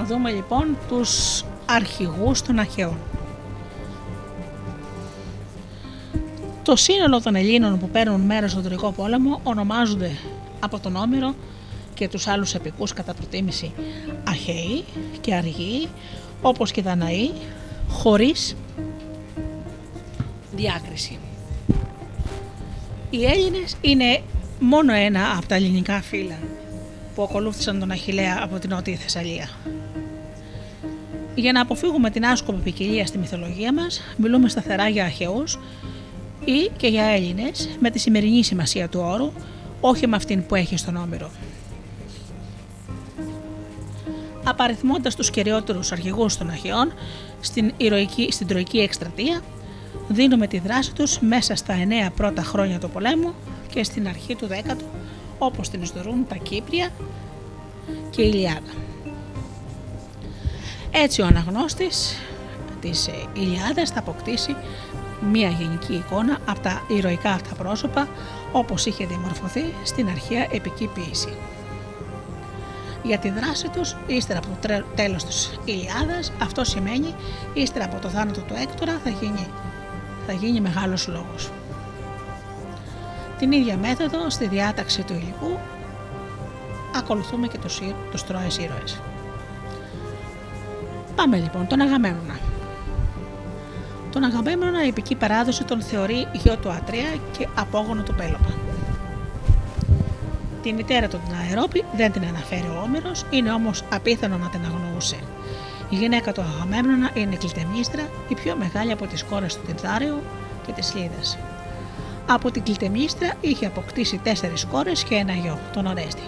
Δούμε λοιπόν τους αρχηγούς των Αχαιών. Το σύνολο των Ελλήνων που παίρνουν μέρος στον Τρικό Πόλεμο ονομάζονται από τον Όμηρο και τους άλλους επικούς κατά προτίμηση Αχαιοί και Αργοί όπως και Δαναοί χωρίς διάκριση. Οι Έλληνες είναι μόνο ένα από τα ελληνικά φύλλα που ακολούθησαν τον Αχιλέα από την Νότια Θεσσαλία. Για να αποφύγουμε την άσκοπη ποικιλία στη μυθολογία μας, μιλούμε σταθερά για Αχαιούς ή και για Έλληνες με τη σημερινή σημασία του όρου, όχι με αυτήν που έχει στον Όμηρο. Απαριθμώντας τους κυριότερους αρχηγούς των Αχαιών στην, ηρωική, στην Τροϊκή Εκστρατεία, δίνουμε τη δράση τους μέσα στα 9 πρώτα χρόνια του πολέμου και στην αρχή του 10ου, όπως την ιστορούν τα Κύπρια και η Ιλιάδα. Έτσι ο αναγνώστης της Ιλιάδας θα αποκτήσει μία γενική εικόνα από τα ηρωικά αυτά πρόσωπα όπως είχε διαμορφωθεί στην αρχαία επική ποίηση. Για τη δράση τους, ύστερα από το τέλος της Ιλιάδας, αυτό σημαίνει ύστερα από το θάνατο του Έκτορα θα γίνει, θα γίνει μεγάλος λόγος. Την ίδια μέθοδο στη διάταξη του υλικού ακολουθούμε και τους, τους τρώες ήρωες. Πάμε λοιπόν τον Αγαμέμνονα. Τον Αγαμέμνονα η επική παράδοση τον θεωρεί γιο του Ατρέα και απόγονο του Πέλοπα. Τη μητέρα του την Αερόπη δεν την αναφέρει ο Όμηρος, είναι όμως απίθανο να την αγνοούσε. Η γυναίκα του Αγαμέμνονα είναι η Κλητεμίστρα, η πιο μεγάλη από τις κόρες του Τινθάριου και της Λίδας. Από την Κλητεμίστρα είχε αποκτήσει τέσσερις κόρες και ένα γιο, τον Ορέστη.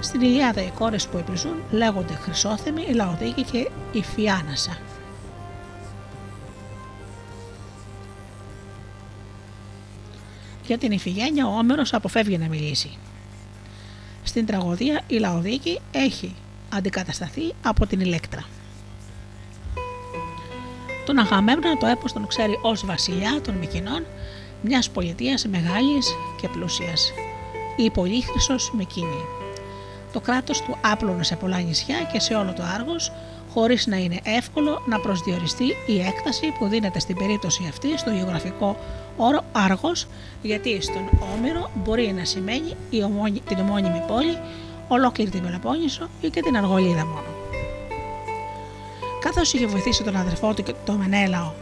Στην Ιλιάδα οι κόρες που επιζούν λέγονται Χρυσόθεμη, η Λαοδίκη και η Φιάνασα. Για την Ιφηγένεια ο Όμερος αποφεύγει να μιλήσει. Στην τραγωδία η Λαοδίκη έχει αντικατασταθεί από την Ηλέκτρα. Τον Αγαμέμνονα το έπος τον ξέρει ως βασιλιά των Μικηνών μιας πολιτείας μεγάλης και πλούσιας, ή πολύχρυσος με κίνη. Το κράτος του άπλωνε σε πολλά νησιά και σε όλο το Άργος, χωρίς να είναι εύκολο να προσδιοριστεί η έκταση που δίνεται στην περίπτωση αυτή στο γεωγραφικό όρο Άργος, γιατί στον Όμηρο μπορεί να σημαίνει η ομόνη, την ομώνυμη πόλη, ολόκληρη την Πελοπόννησο ή και την Αργολίδα μόνο. Καθώς είχε βοηθήσει τον αδερφό του και τον Μενέλαο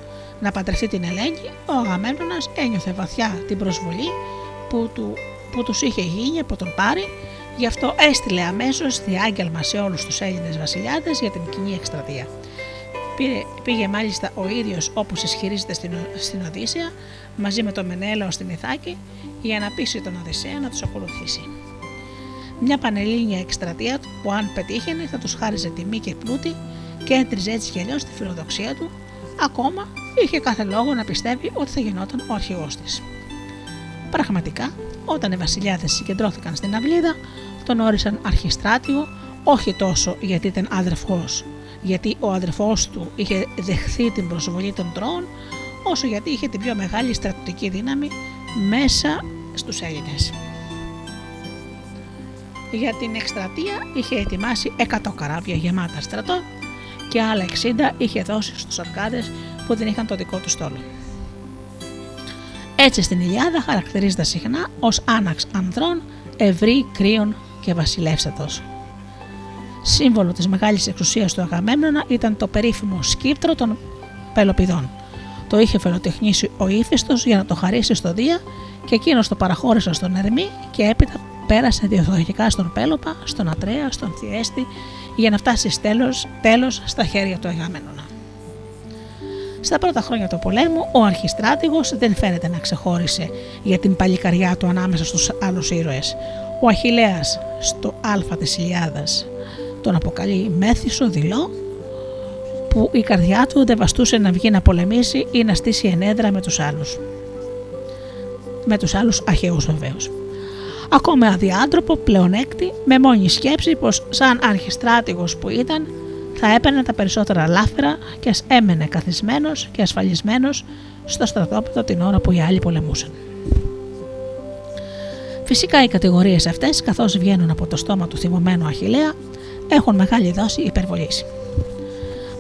να παντρευτεί την Ελένη, ο Αγαμέμνονας ένιωθε βαθιά την προσβολή που, του, που τους είχε γίνει από τον Πάρη, γι' αυτό έστειλε αμέσως διάγγελμα σε όλους τους Έλληνες βασιλιάδες για την κοινή εκστρατεία. Πήγε, πήγε μάλιστα ο ίδιος όπως ισχυρίζεται στην, στην Οδύσσια μαζί με τον Μενέλαο στην Ιθάκη για να πείσει τον Οδυσσέα να τους ακολουθήσει. Μια πανελλήνια εκστρατεία που αν πετύχαινε θα τους χάριζε τιμή και πλούτη και έτριζε έτσι κι αλλιώς τη φιλοδοξία του, ακόμα είχε κάθε λόγο να πιστεύει ότι θα γινόταν ο αρχηγός της. Πραγματικά, όταν οι βασιλιάδες συγκεντρώθηκαν στην αυλίδα, τον όρισαν αρχιστράτηγο όχι τόσο γιατί ήταν άδερφό, γιατί ο αδερφός του είχε δεχθεί την προσβολή των τρώων, όσο γιατί είχε την πιο μεγάλη στρατιωτική δύναμη μέσα στους Έλληνες. Για την εκστρατεία είχε ετοιμάσει 100 καράβια γεμάτα στρατό και άλλα 60 είχε δώσει στους αρκάδες που δεν είχαν το δικό του στόλο. Έτσι στην Ιλιάδα χαρακτηρίζεται συχνά ως άναξ ανδρών, ευρύ, κρύων και βασιλεύσατος. Σύμβολο της μεγάλης εξουσίας του Αγαμέμνονα ήταν το περίφημο σκύπτρο των Πελοπιδών. Το είχε φελοτεχνήσει ο ύφιστο για να το χαρίσει στο Δία και εκείνος το παραχώρησε στον Ερμή και έπειτα πέρασε διοδοχικά στον Πέλοπα, στον Ατρέα, στον Θιέστη για να φτάσει τέλος, τέλος στα χέρια του Αγαμέμνονα. Στα πρώτα χρόνια του πολέμου, ο αρχιστράτηγος δεν φαίνεται να ξεχώρισε για την παλικαριά του ανάμεσα στους άλλους ήρωες. Ο Αχιλέας στο Α της Ιλιάδας τον αποκαλεί μέθησο δειλό που η καρδιά του δεν βαστούσε να βγει να πολεμήσει ή να στήσει ενέδρα με τους άλλους. Με τους άλλους αχαιούς βεβαίως. Ακόμα αδιάντροπο, πλεονέκτη, με μόνη σκέψη πως σαν αρχιστράτηγος που ήταν θα έπαιρνε τα περισσότερα λάφυρα και ας έμενε καθισμένος και ασφαλισμένος στο στρατόπεδο την ώρα που οι άλλοι πολεμούσαν. Φυσικά οι κατηγορίες αυτές καθώς βγαίνουν από το στόμα του θυμωμένου Αχιλέα έχουν μεγάλη δόση υπερβολής.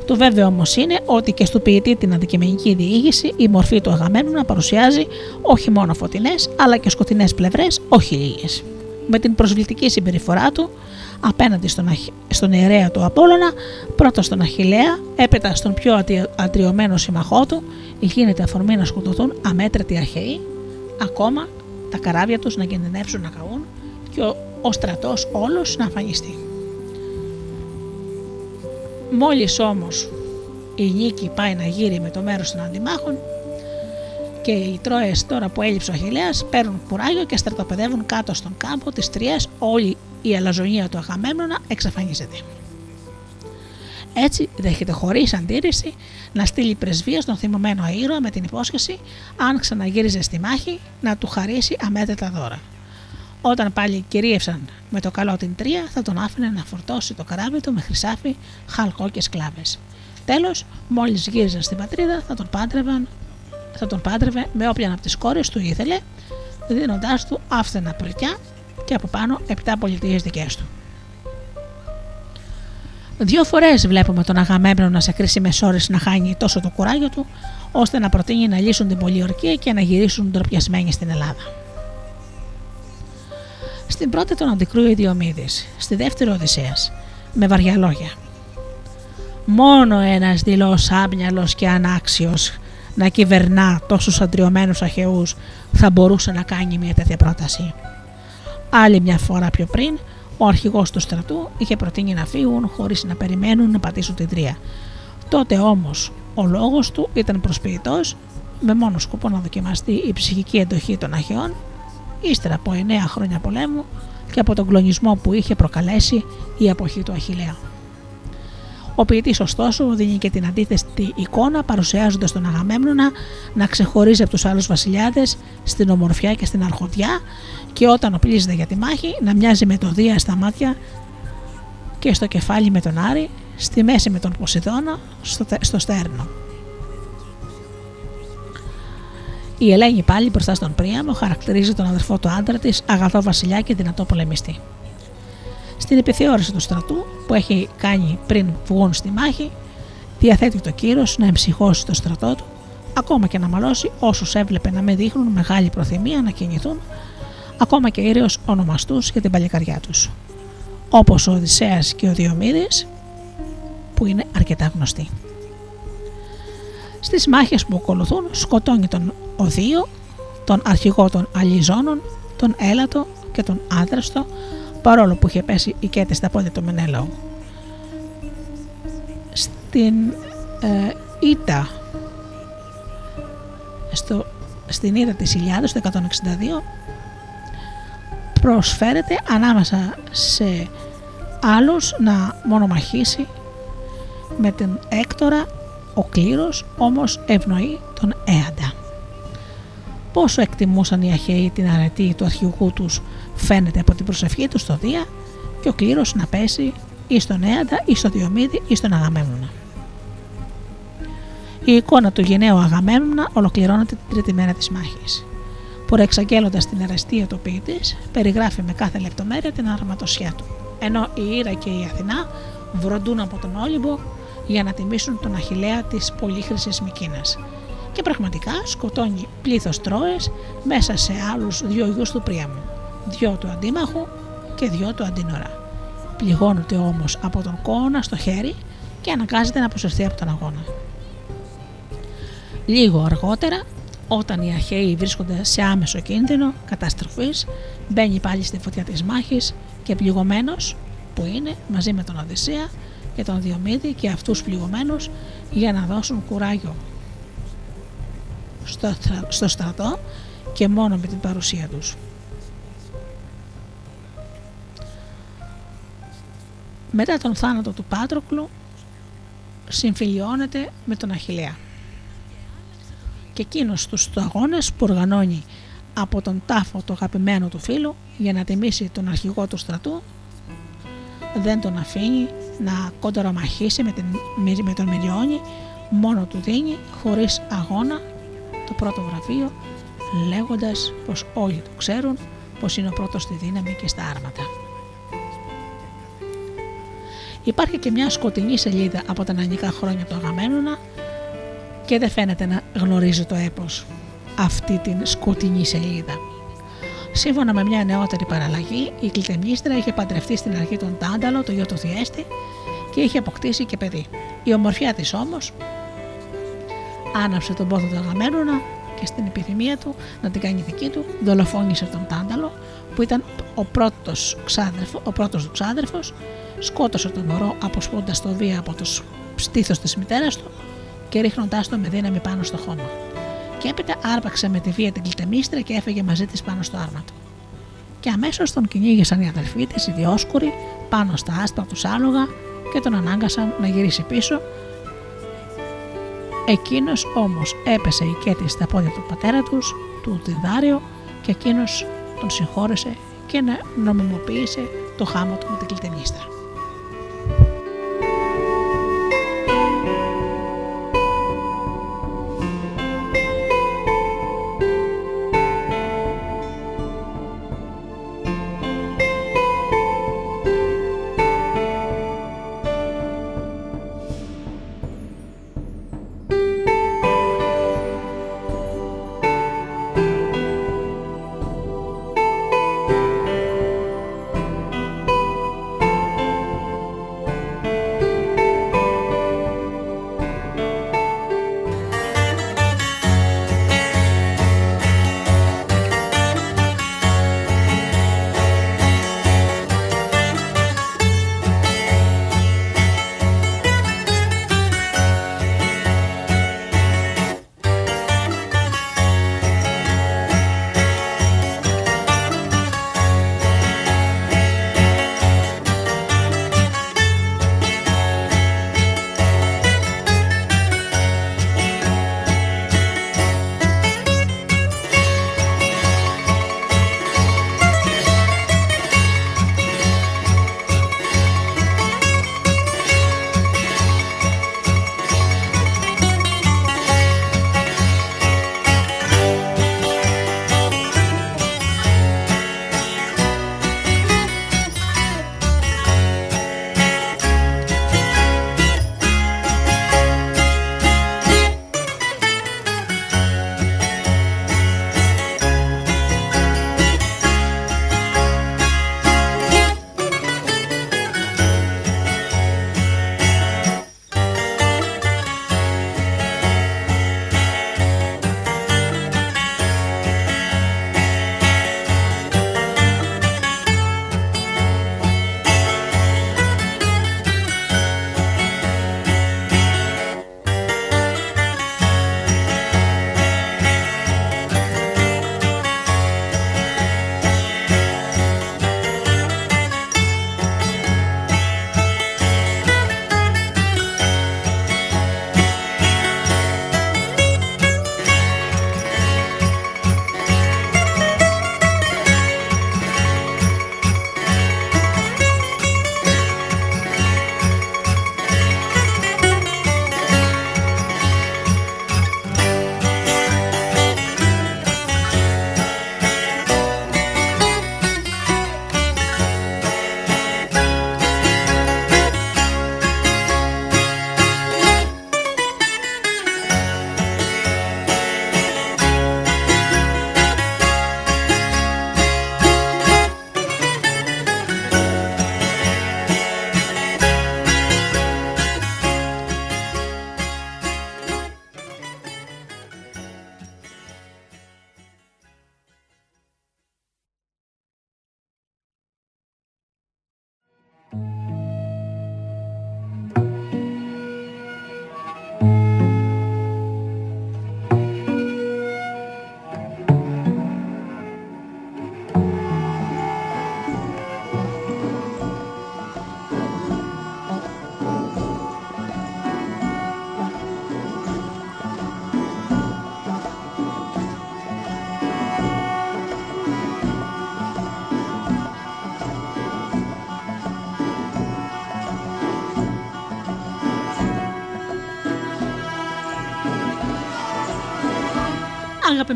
Το βέβαιο όμως είναι ότι και στο ποιητή την αντικειμενική διήγηση η μορφή του να παρουσιάζει όχι μόνο φωτεινές αλλά και σκοτεινές πλευρές, όχι λίγες. Με την προσβλητική συμπεριφορά του απέναντι στον, στον ιερέα του Απόλλωνα, πρώτα στον Αχηλέα, έπειτα στον πιο αντριωμένο συμμαχό του, γίνεται αφορμή να σκοτωθούν αμέτρητοι αρχαίοι, ακόμα τα καράβια τους να κινδυνεύσουν να καούν και ο, ο στρατός όλος να αφανιστεί. Μόλις όμως η νίκη πάει να γύρει με το μέρος των αντιμάχων και οι Τρόες τώρα που έλειψε ο Αχιλέας παίρνουν κουράγιο και στρατοπεδεύουν κάτω στον κάμπο της Τρίας όλη η αλαζονία του Αγαμέμνονα εξαφανίζεται. Έτσι δέχεται χωρίς αντίρρηση να στείλει πρεσβεία στον θυμωμένο αήρωα με την υπόσχεση, αν ξαναγύριζε στη μάχη, να του χαρίσει αμέτρητα δώρα. Όταν πάλι κυρίευσαν με το καλό την τρία, θα τον άφηνε να φορτώσει το καράβι του με χρυσάφι, χαλκό και σκλάβες. Τέλος, μόλις γύριζαν στην πατρίδα, θα τον, πάντρευαν, θα τον πάντρευε με όποια από τις κόρες του ήθελε, δίνοντάς του άφθενα πρικιά και από πάνω επτά πολιτείες δικές του. Δύο φορές βλέπουμε τον Αγαμέμπνο σε κρίσιμες ώρες να χάνει τόσο το κουράγιο του, ώστε να προτείνει να λύσουν την πολιορκία και να γυρίσουν ντροπιασμένοι στην Ελλάδα. Στην πρώτη τον αντικρούει Διομήδη, στη δεύτερη Οδυσσέας, με βαριά λόγια. Μόνο ένας δηλό άμπνιαλο και ανάξιος να κυβερνά τόσους αντριωμένους αχαιούς θα μπορούσε να κάνει μια τέτοια πρόταση. Άλλη μια φορά πιο πριν, ο αρχηγός του στρατού είχε προτείνει να φύγουν χωρίς να περιμένουν να πατήσουν την τρία. Τότε όμως ο λόγος του ήταν προσποιητός, με μόνο σκοπό να δοκιμαστεί η ψυχική εντοχή των Αχαιών, ύστερα από 9 χρόνια πολέμου και από τον κλονισμό που είχε προκαλέσει η αποχή του Αχηλέα. Ο ποιητής, ωστόσο, δίνει και την αντίθεση εικόνα, παρουσιάζοντας τον Αγαμέμνονα να ξεχωρίζει από τους άλλους βασιλιάδες στην ομορφιά και στην αρχοδιά και όταν οπλίζεται για τη μάχη να μοιάζει με το Δία στα μάτια και στο κεφάλι με τον Άρη, στη μέση με τον Ποσειδώνα, στο, στο στέρνο. Η Ελένη πάλι μπροστά στον Πρίαμο χαρακτηρίζει τον αδερφό του άντρα της, αγαθό βασιλιά και δυνατό πολεμιστή. Στην επιθεώρηση του στρατού που έχει κάνει πριν βγουν στη μάχη, διαθέτει το κύρος να εμψυχώσει το στρατό του, ακόμα και να μαλώσει όσους έβλεπε να με δείχνουν μεγάλη προθυμία να κινηθούν, ακόμα και ήρεος ονομαστού για την παλικαριά τους. Όπως ο Οδυσσέας και ο Διομήδης που είναι αρκετά γνωστοί. Στις μάχες που ακολουθούν σκοτώνει τον Οδείο, τον αρχηγό των Αλιζόνων, τον Έλατο και τον Άδραστο παρόλο που είχε πέσει η Κέτη στα πόδια του Μενέλαου. Στην ε, Ήτα, στο, στην Ήτα της Ιλιάδας το 162 προσφέρεται ανάμεσα σε άλλους να μονομαχήσει με την Έκτορα ο κλήρος όμως ευνοεί τον Έαντα. Πόσο εκτιμούσαν οι Αχαίοι την αρετή του αρχηγού τους φαίνεται από την προσευχή τους στο Δία και ο κλήρος να πέσει ή στον Έαντα ή στο Διομήδη ή στον Αγαμέμνονα. Η εικόνα του γενναίου Αγαμέμνονα ολοκληρώνεται την τρίτη μέρα της μάχης. Προεξαγγέλλοντα την αρεστία του ποιητής, περιγράφει με κάθε λεπτομέρεια την αρματοσιά του. Ενώ η Ήρα και η Αθηνά βροντούν από τον Όλυμπο για να τιμήσουν τον Αχηλέα της πολύχρησης Μικίνας. Και πραγματικά σκοτώνει πλήθος Τρόε μέσα σε άλλους δύο γιους του Πρίαμου, δυο του αντίμαχου και δυο του αντίνορα. Πληγώνεται όμως από τον κόνα στο χέρι και αναγκάζεται να αποσυρθεί από τον αγώνα. Λίγο αργότερα, όταν οι Αχαίοι βρίσκονται σε άμεσο κίνδυνο καταστροφής, μπαίνει πάλι στη φωτιά της μάχης και πληγωμένος, που είναι μαζί με τον Οδυσσέα, και τον Διομήδη και αυτούς πληγωμένους για να δώσουν κουράγιο στο, στο στρατό και μόνο με την παρουσία τους. Μετά τον θάνατο του Πάτροκλου συμφιλιώνεται με τον Αχιλέα και εκείνος στους αγώνες που οργανώνει από τον τάφο το αγαπημένο του φίλου για να τιμήσει τον αρχηγό του στρατού δεν τον αφήνει να κοντορομαχήσει με, την, με τον Μυριώνη, μόνο του δίνει χωρίς αγώνα το πρώτο βραβείο λέγοντας πως όλοι του ξέρουν πως είναι ο πρώτος στη δύναμη και στα άρματα. Υπάρχει και μια σκοτεινή σελίδα από τα νανικά χρόνια του Αγαμένονα και δεν φαίνεται να γνωρίζει το έπος αυτή την σκοτεινή σελίδα. Σύμφωνα με μια νεότερη παραλλαγή, η Κλητεμίστρα είχε παντρευτεί στην αρχή τον Τάνταλο, το γιο του Θιέστη, και είχε αποκτήσει και παιδί. Η ομορφιά της όμως άναψε τον πόθο του Αγαμένονα και στην επιθυμία του να την κάνει δική του, δολοφόνησε τον Τάνταλο, που ήταν ο πρώτος, ξάδερφο, ο πρώτος του ξάδερφος, σκότωσε τον μωρό αποσπώντας το βία από το στήθος της μητέρας του και ρίχνοντάς το με δύναμη πάνω στο χώμα. Και έπειτα άρπαξε με τη βία την κλητεμίστρα και έφεγε μαζί της πάνω στο άρμα του. Και αμέσως τον κυνήγησαν οι αδελφοί της, οι διόσκουροι, πάνω στα άσπρα τους άλογα και τον ανάγκασαν να γυρίσει πίσω Εκείνος όμως έπεσε οικέτη στα πόδια του πατέρα τους, του Διδάριο, και εκείνος τον συγχώρεσε και να νομιμοποίησε το χάμο του με την κλητενίστρα.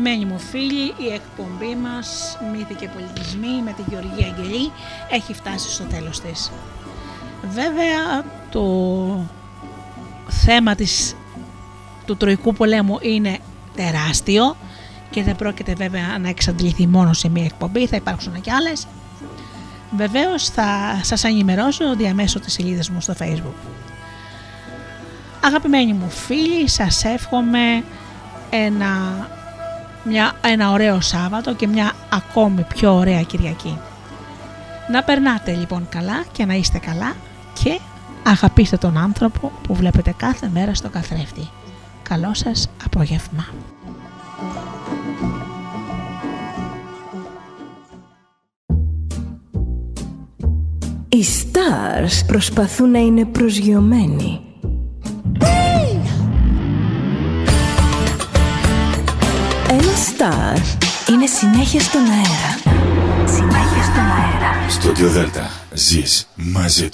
Αγαπημένοι μου φίλοι, η εκπομπή μας «Μύθοι και πολιτισμοί» με τη Γεωργία Αγγελή έχει φτάσει στο τέλος της. Βέβαια το θέμα της, του Τροϊκού πολέμου είναι τεράστιο και δεν πρόκειται βέβαια να εξαντληθεί μόνο σε μία εκπομπή, θα υπάρξουν και άλλες. Βεβαίως θα σας ενημερώσω διαμέσω της σελίδας μου στο facebook. Αγαπημένοι μου φίλοι, σας εύχομαι ένα, μια, ένα ωραίο Σάββατο και μια ακόμη πιο ωραία Κυριακή. Να περνάτε λοιπόν καλά και να είστε καλά και αγαπήστε τον άνθρωπο που βλέπετε κάθε μέρα στο καθρέφτη. Καλό σας απόγευμα. Οι stars προσπαθούν να είναι προσγειωμένοι. Ένα star είναι συνέχεια στον αέρα. Συνέχεια στον αέρα. Στο Δέλτα ζεις μαζί του.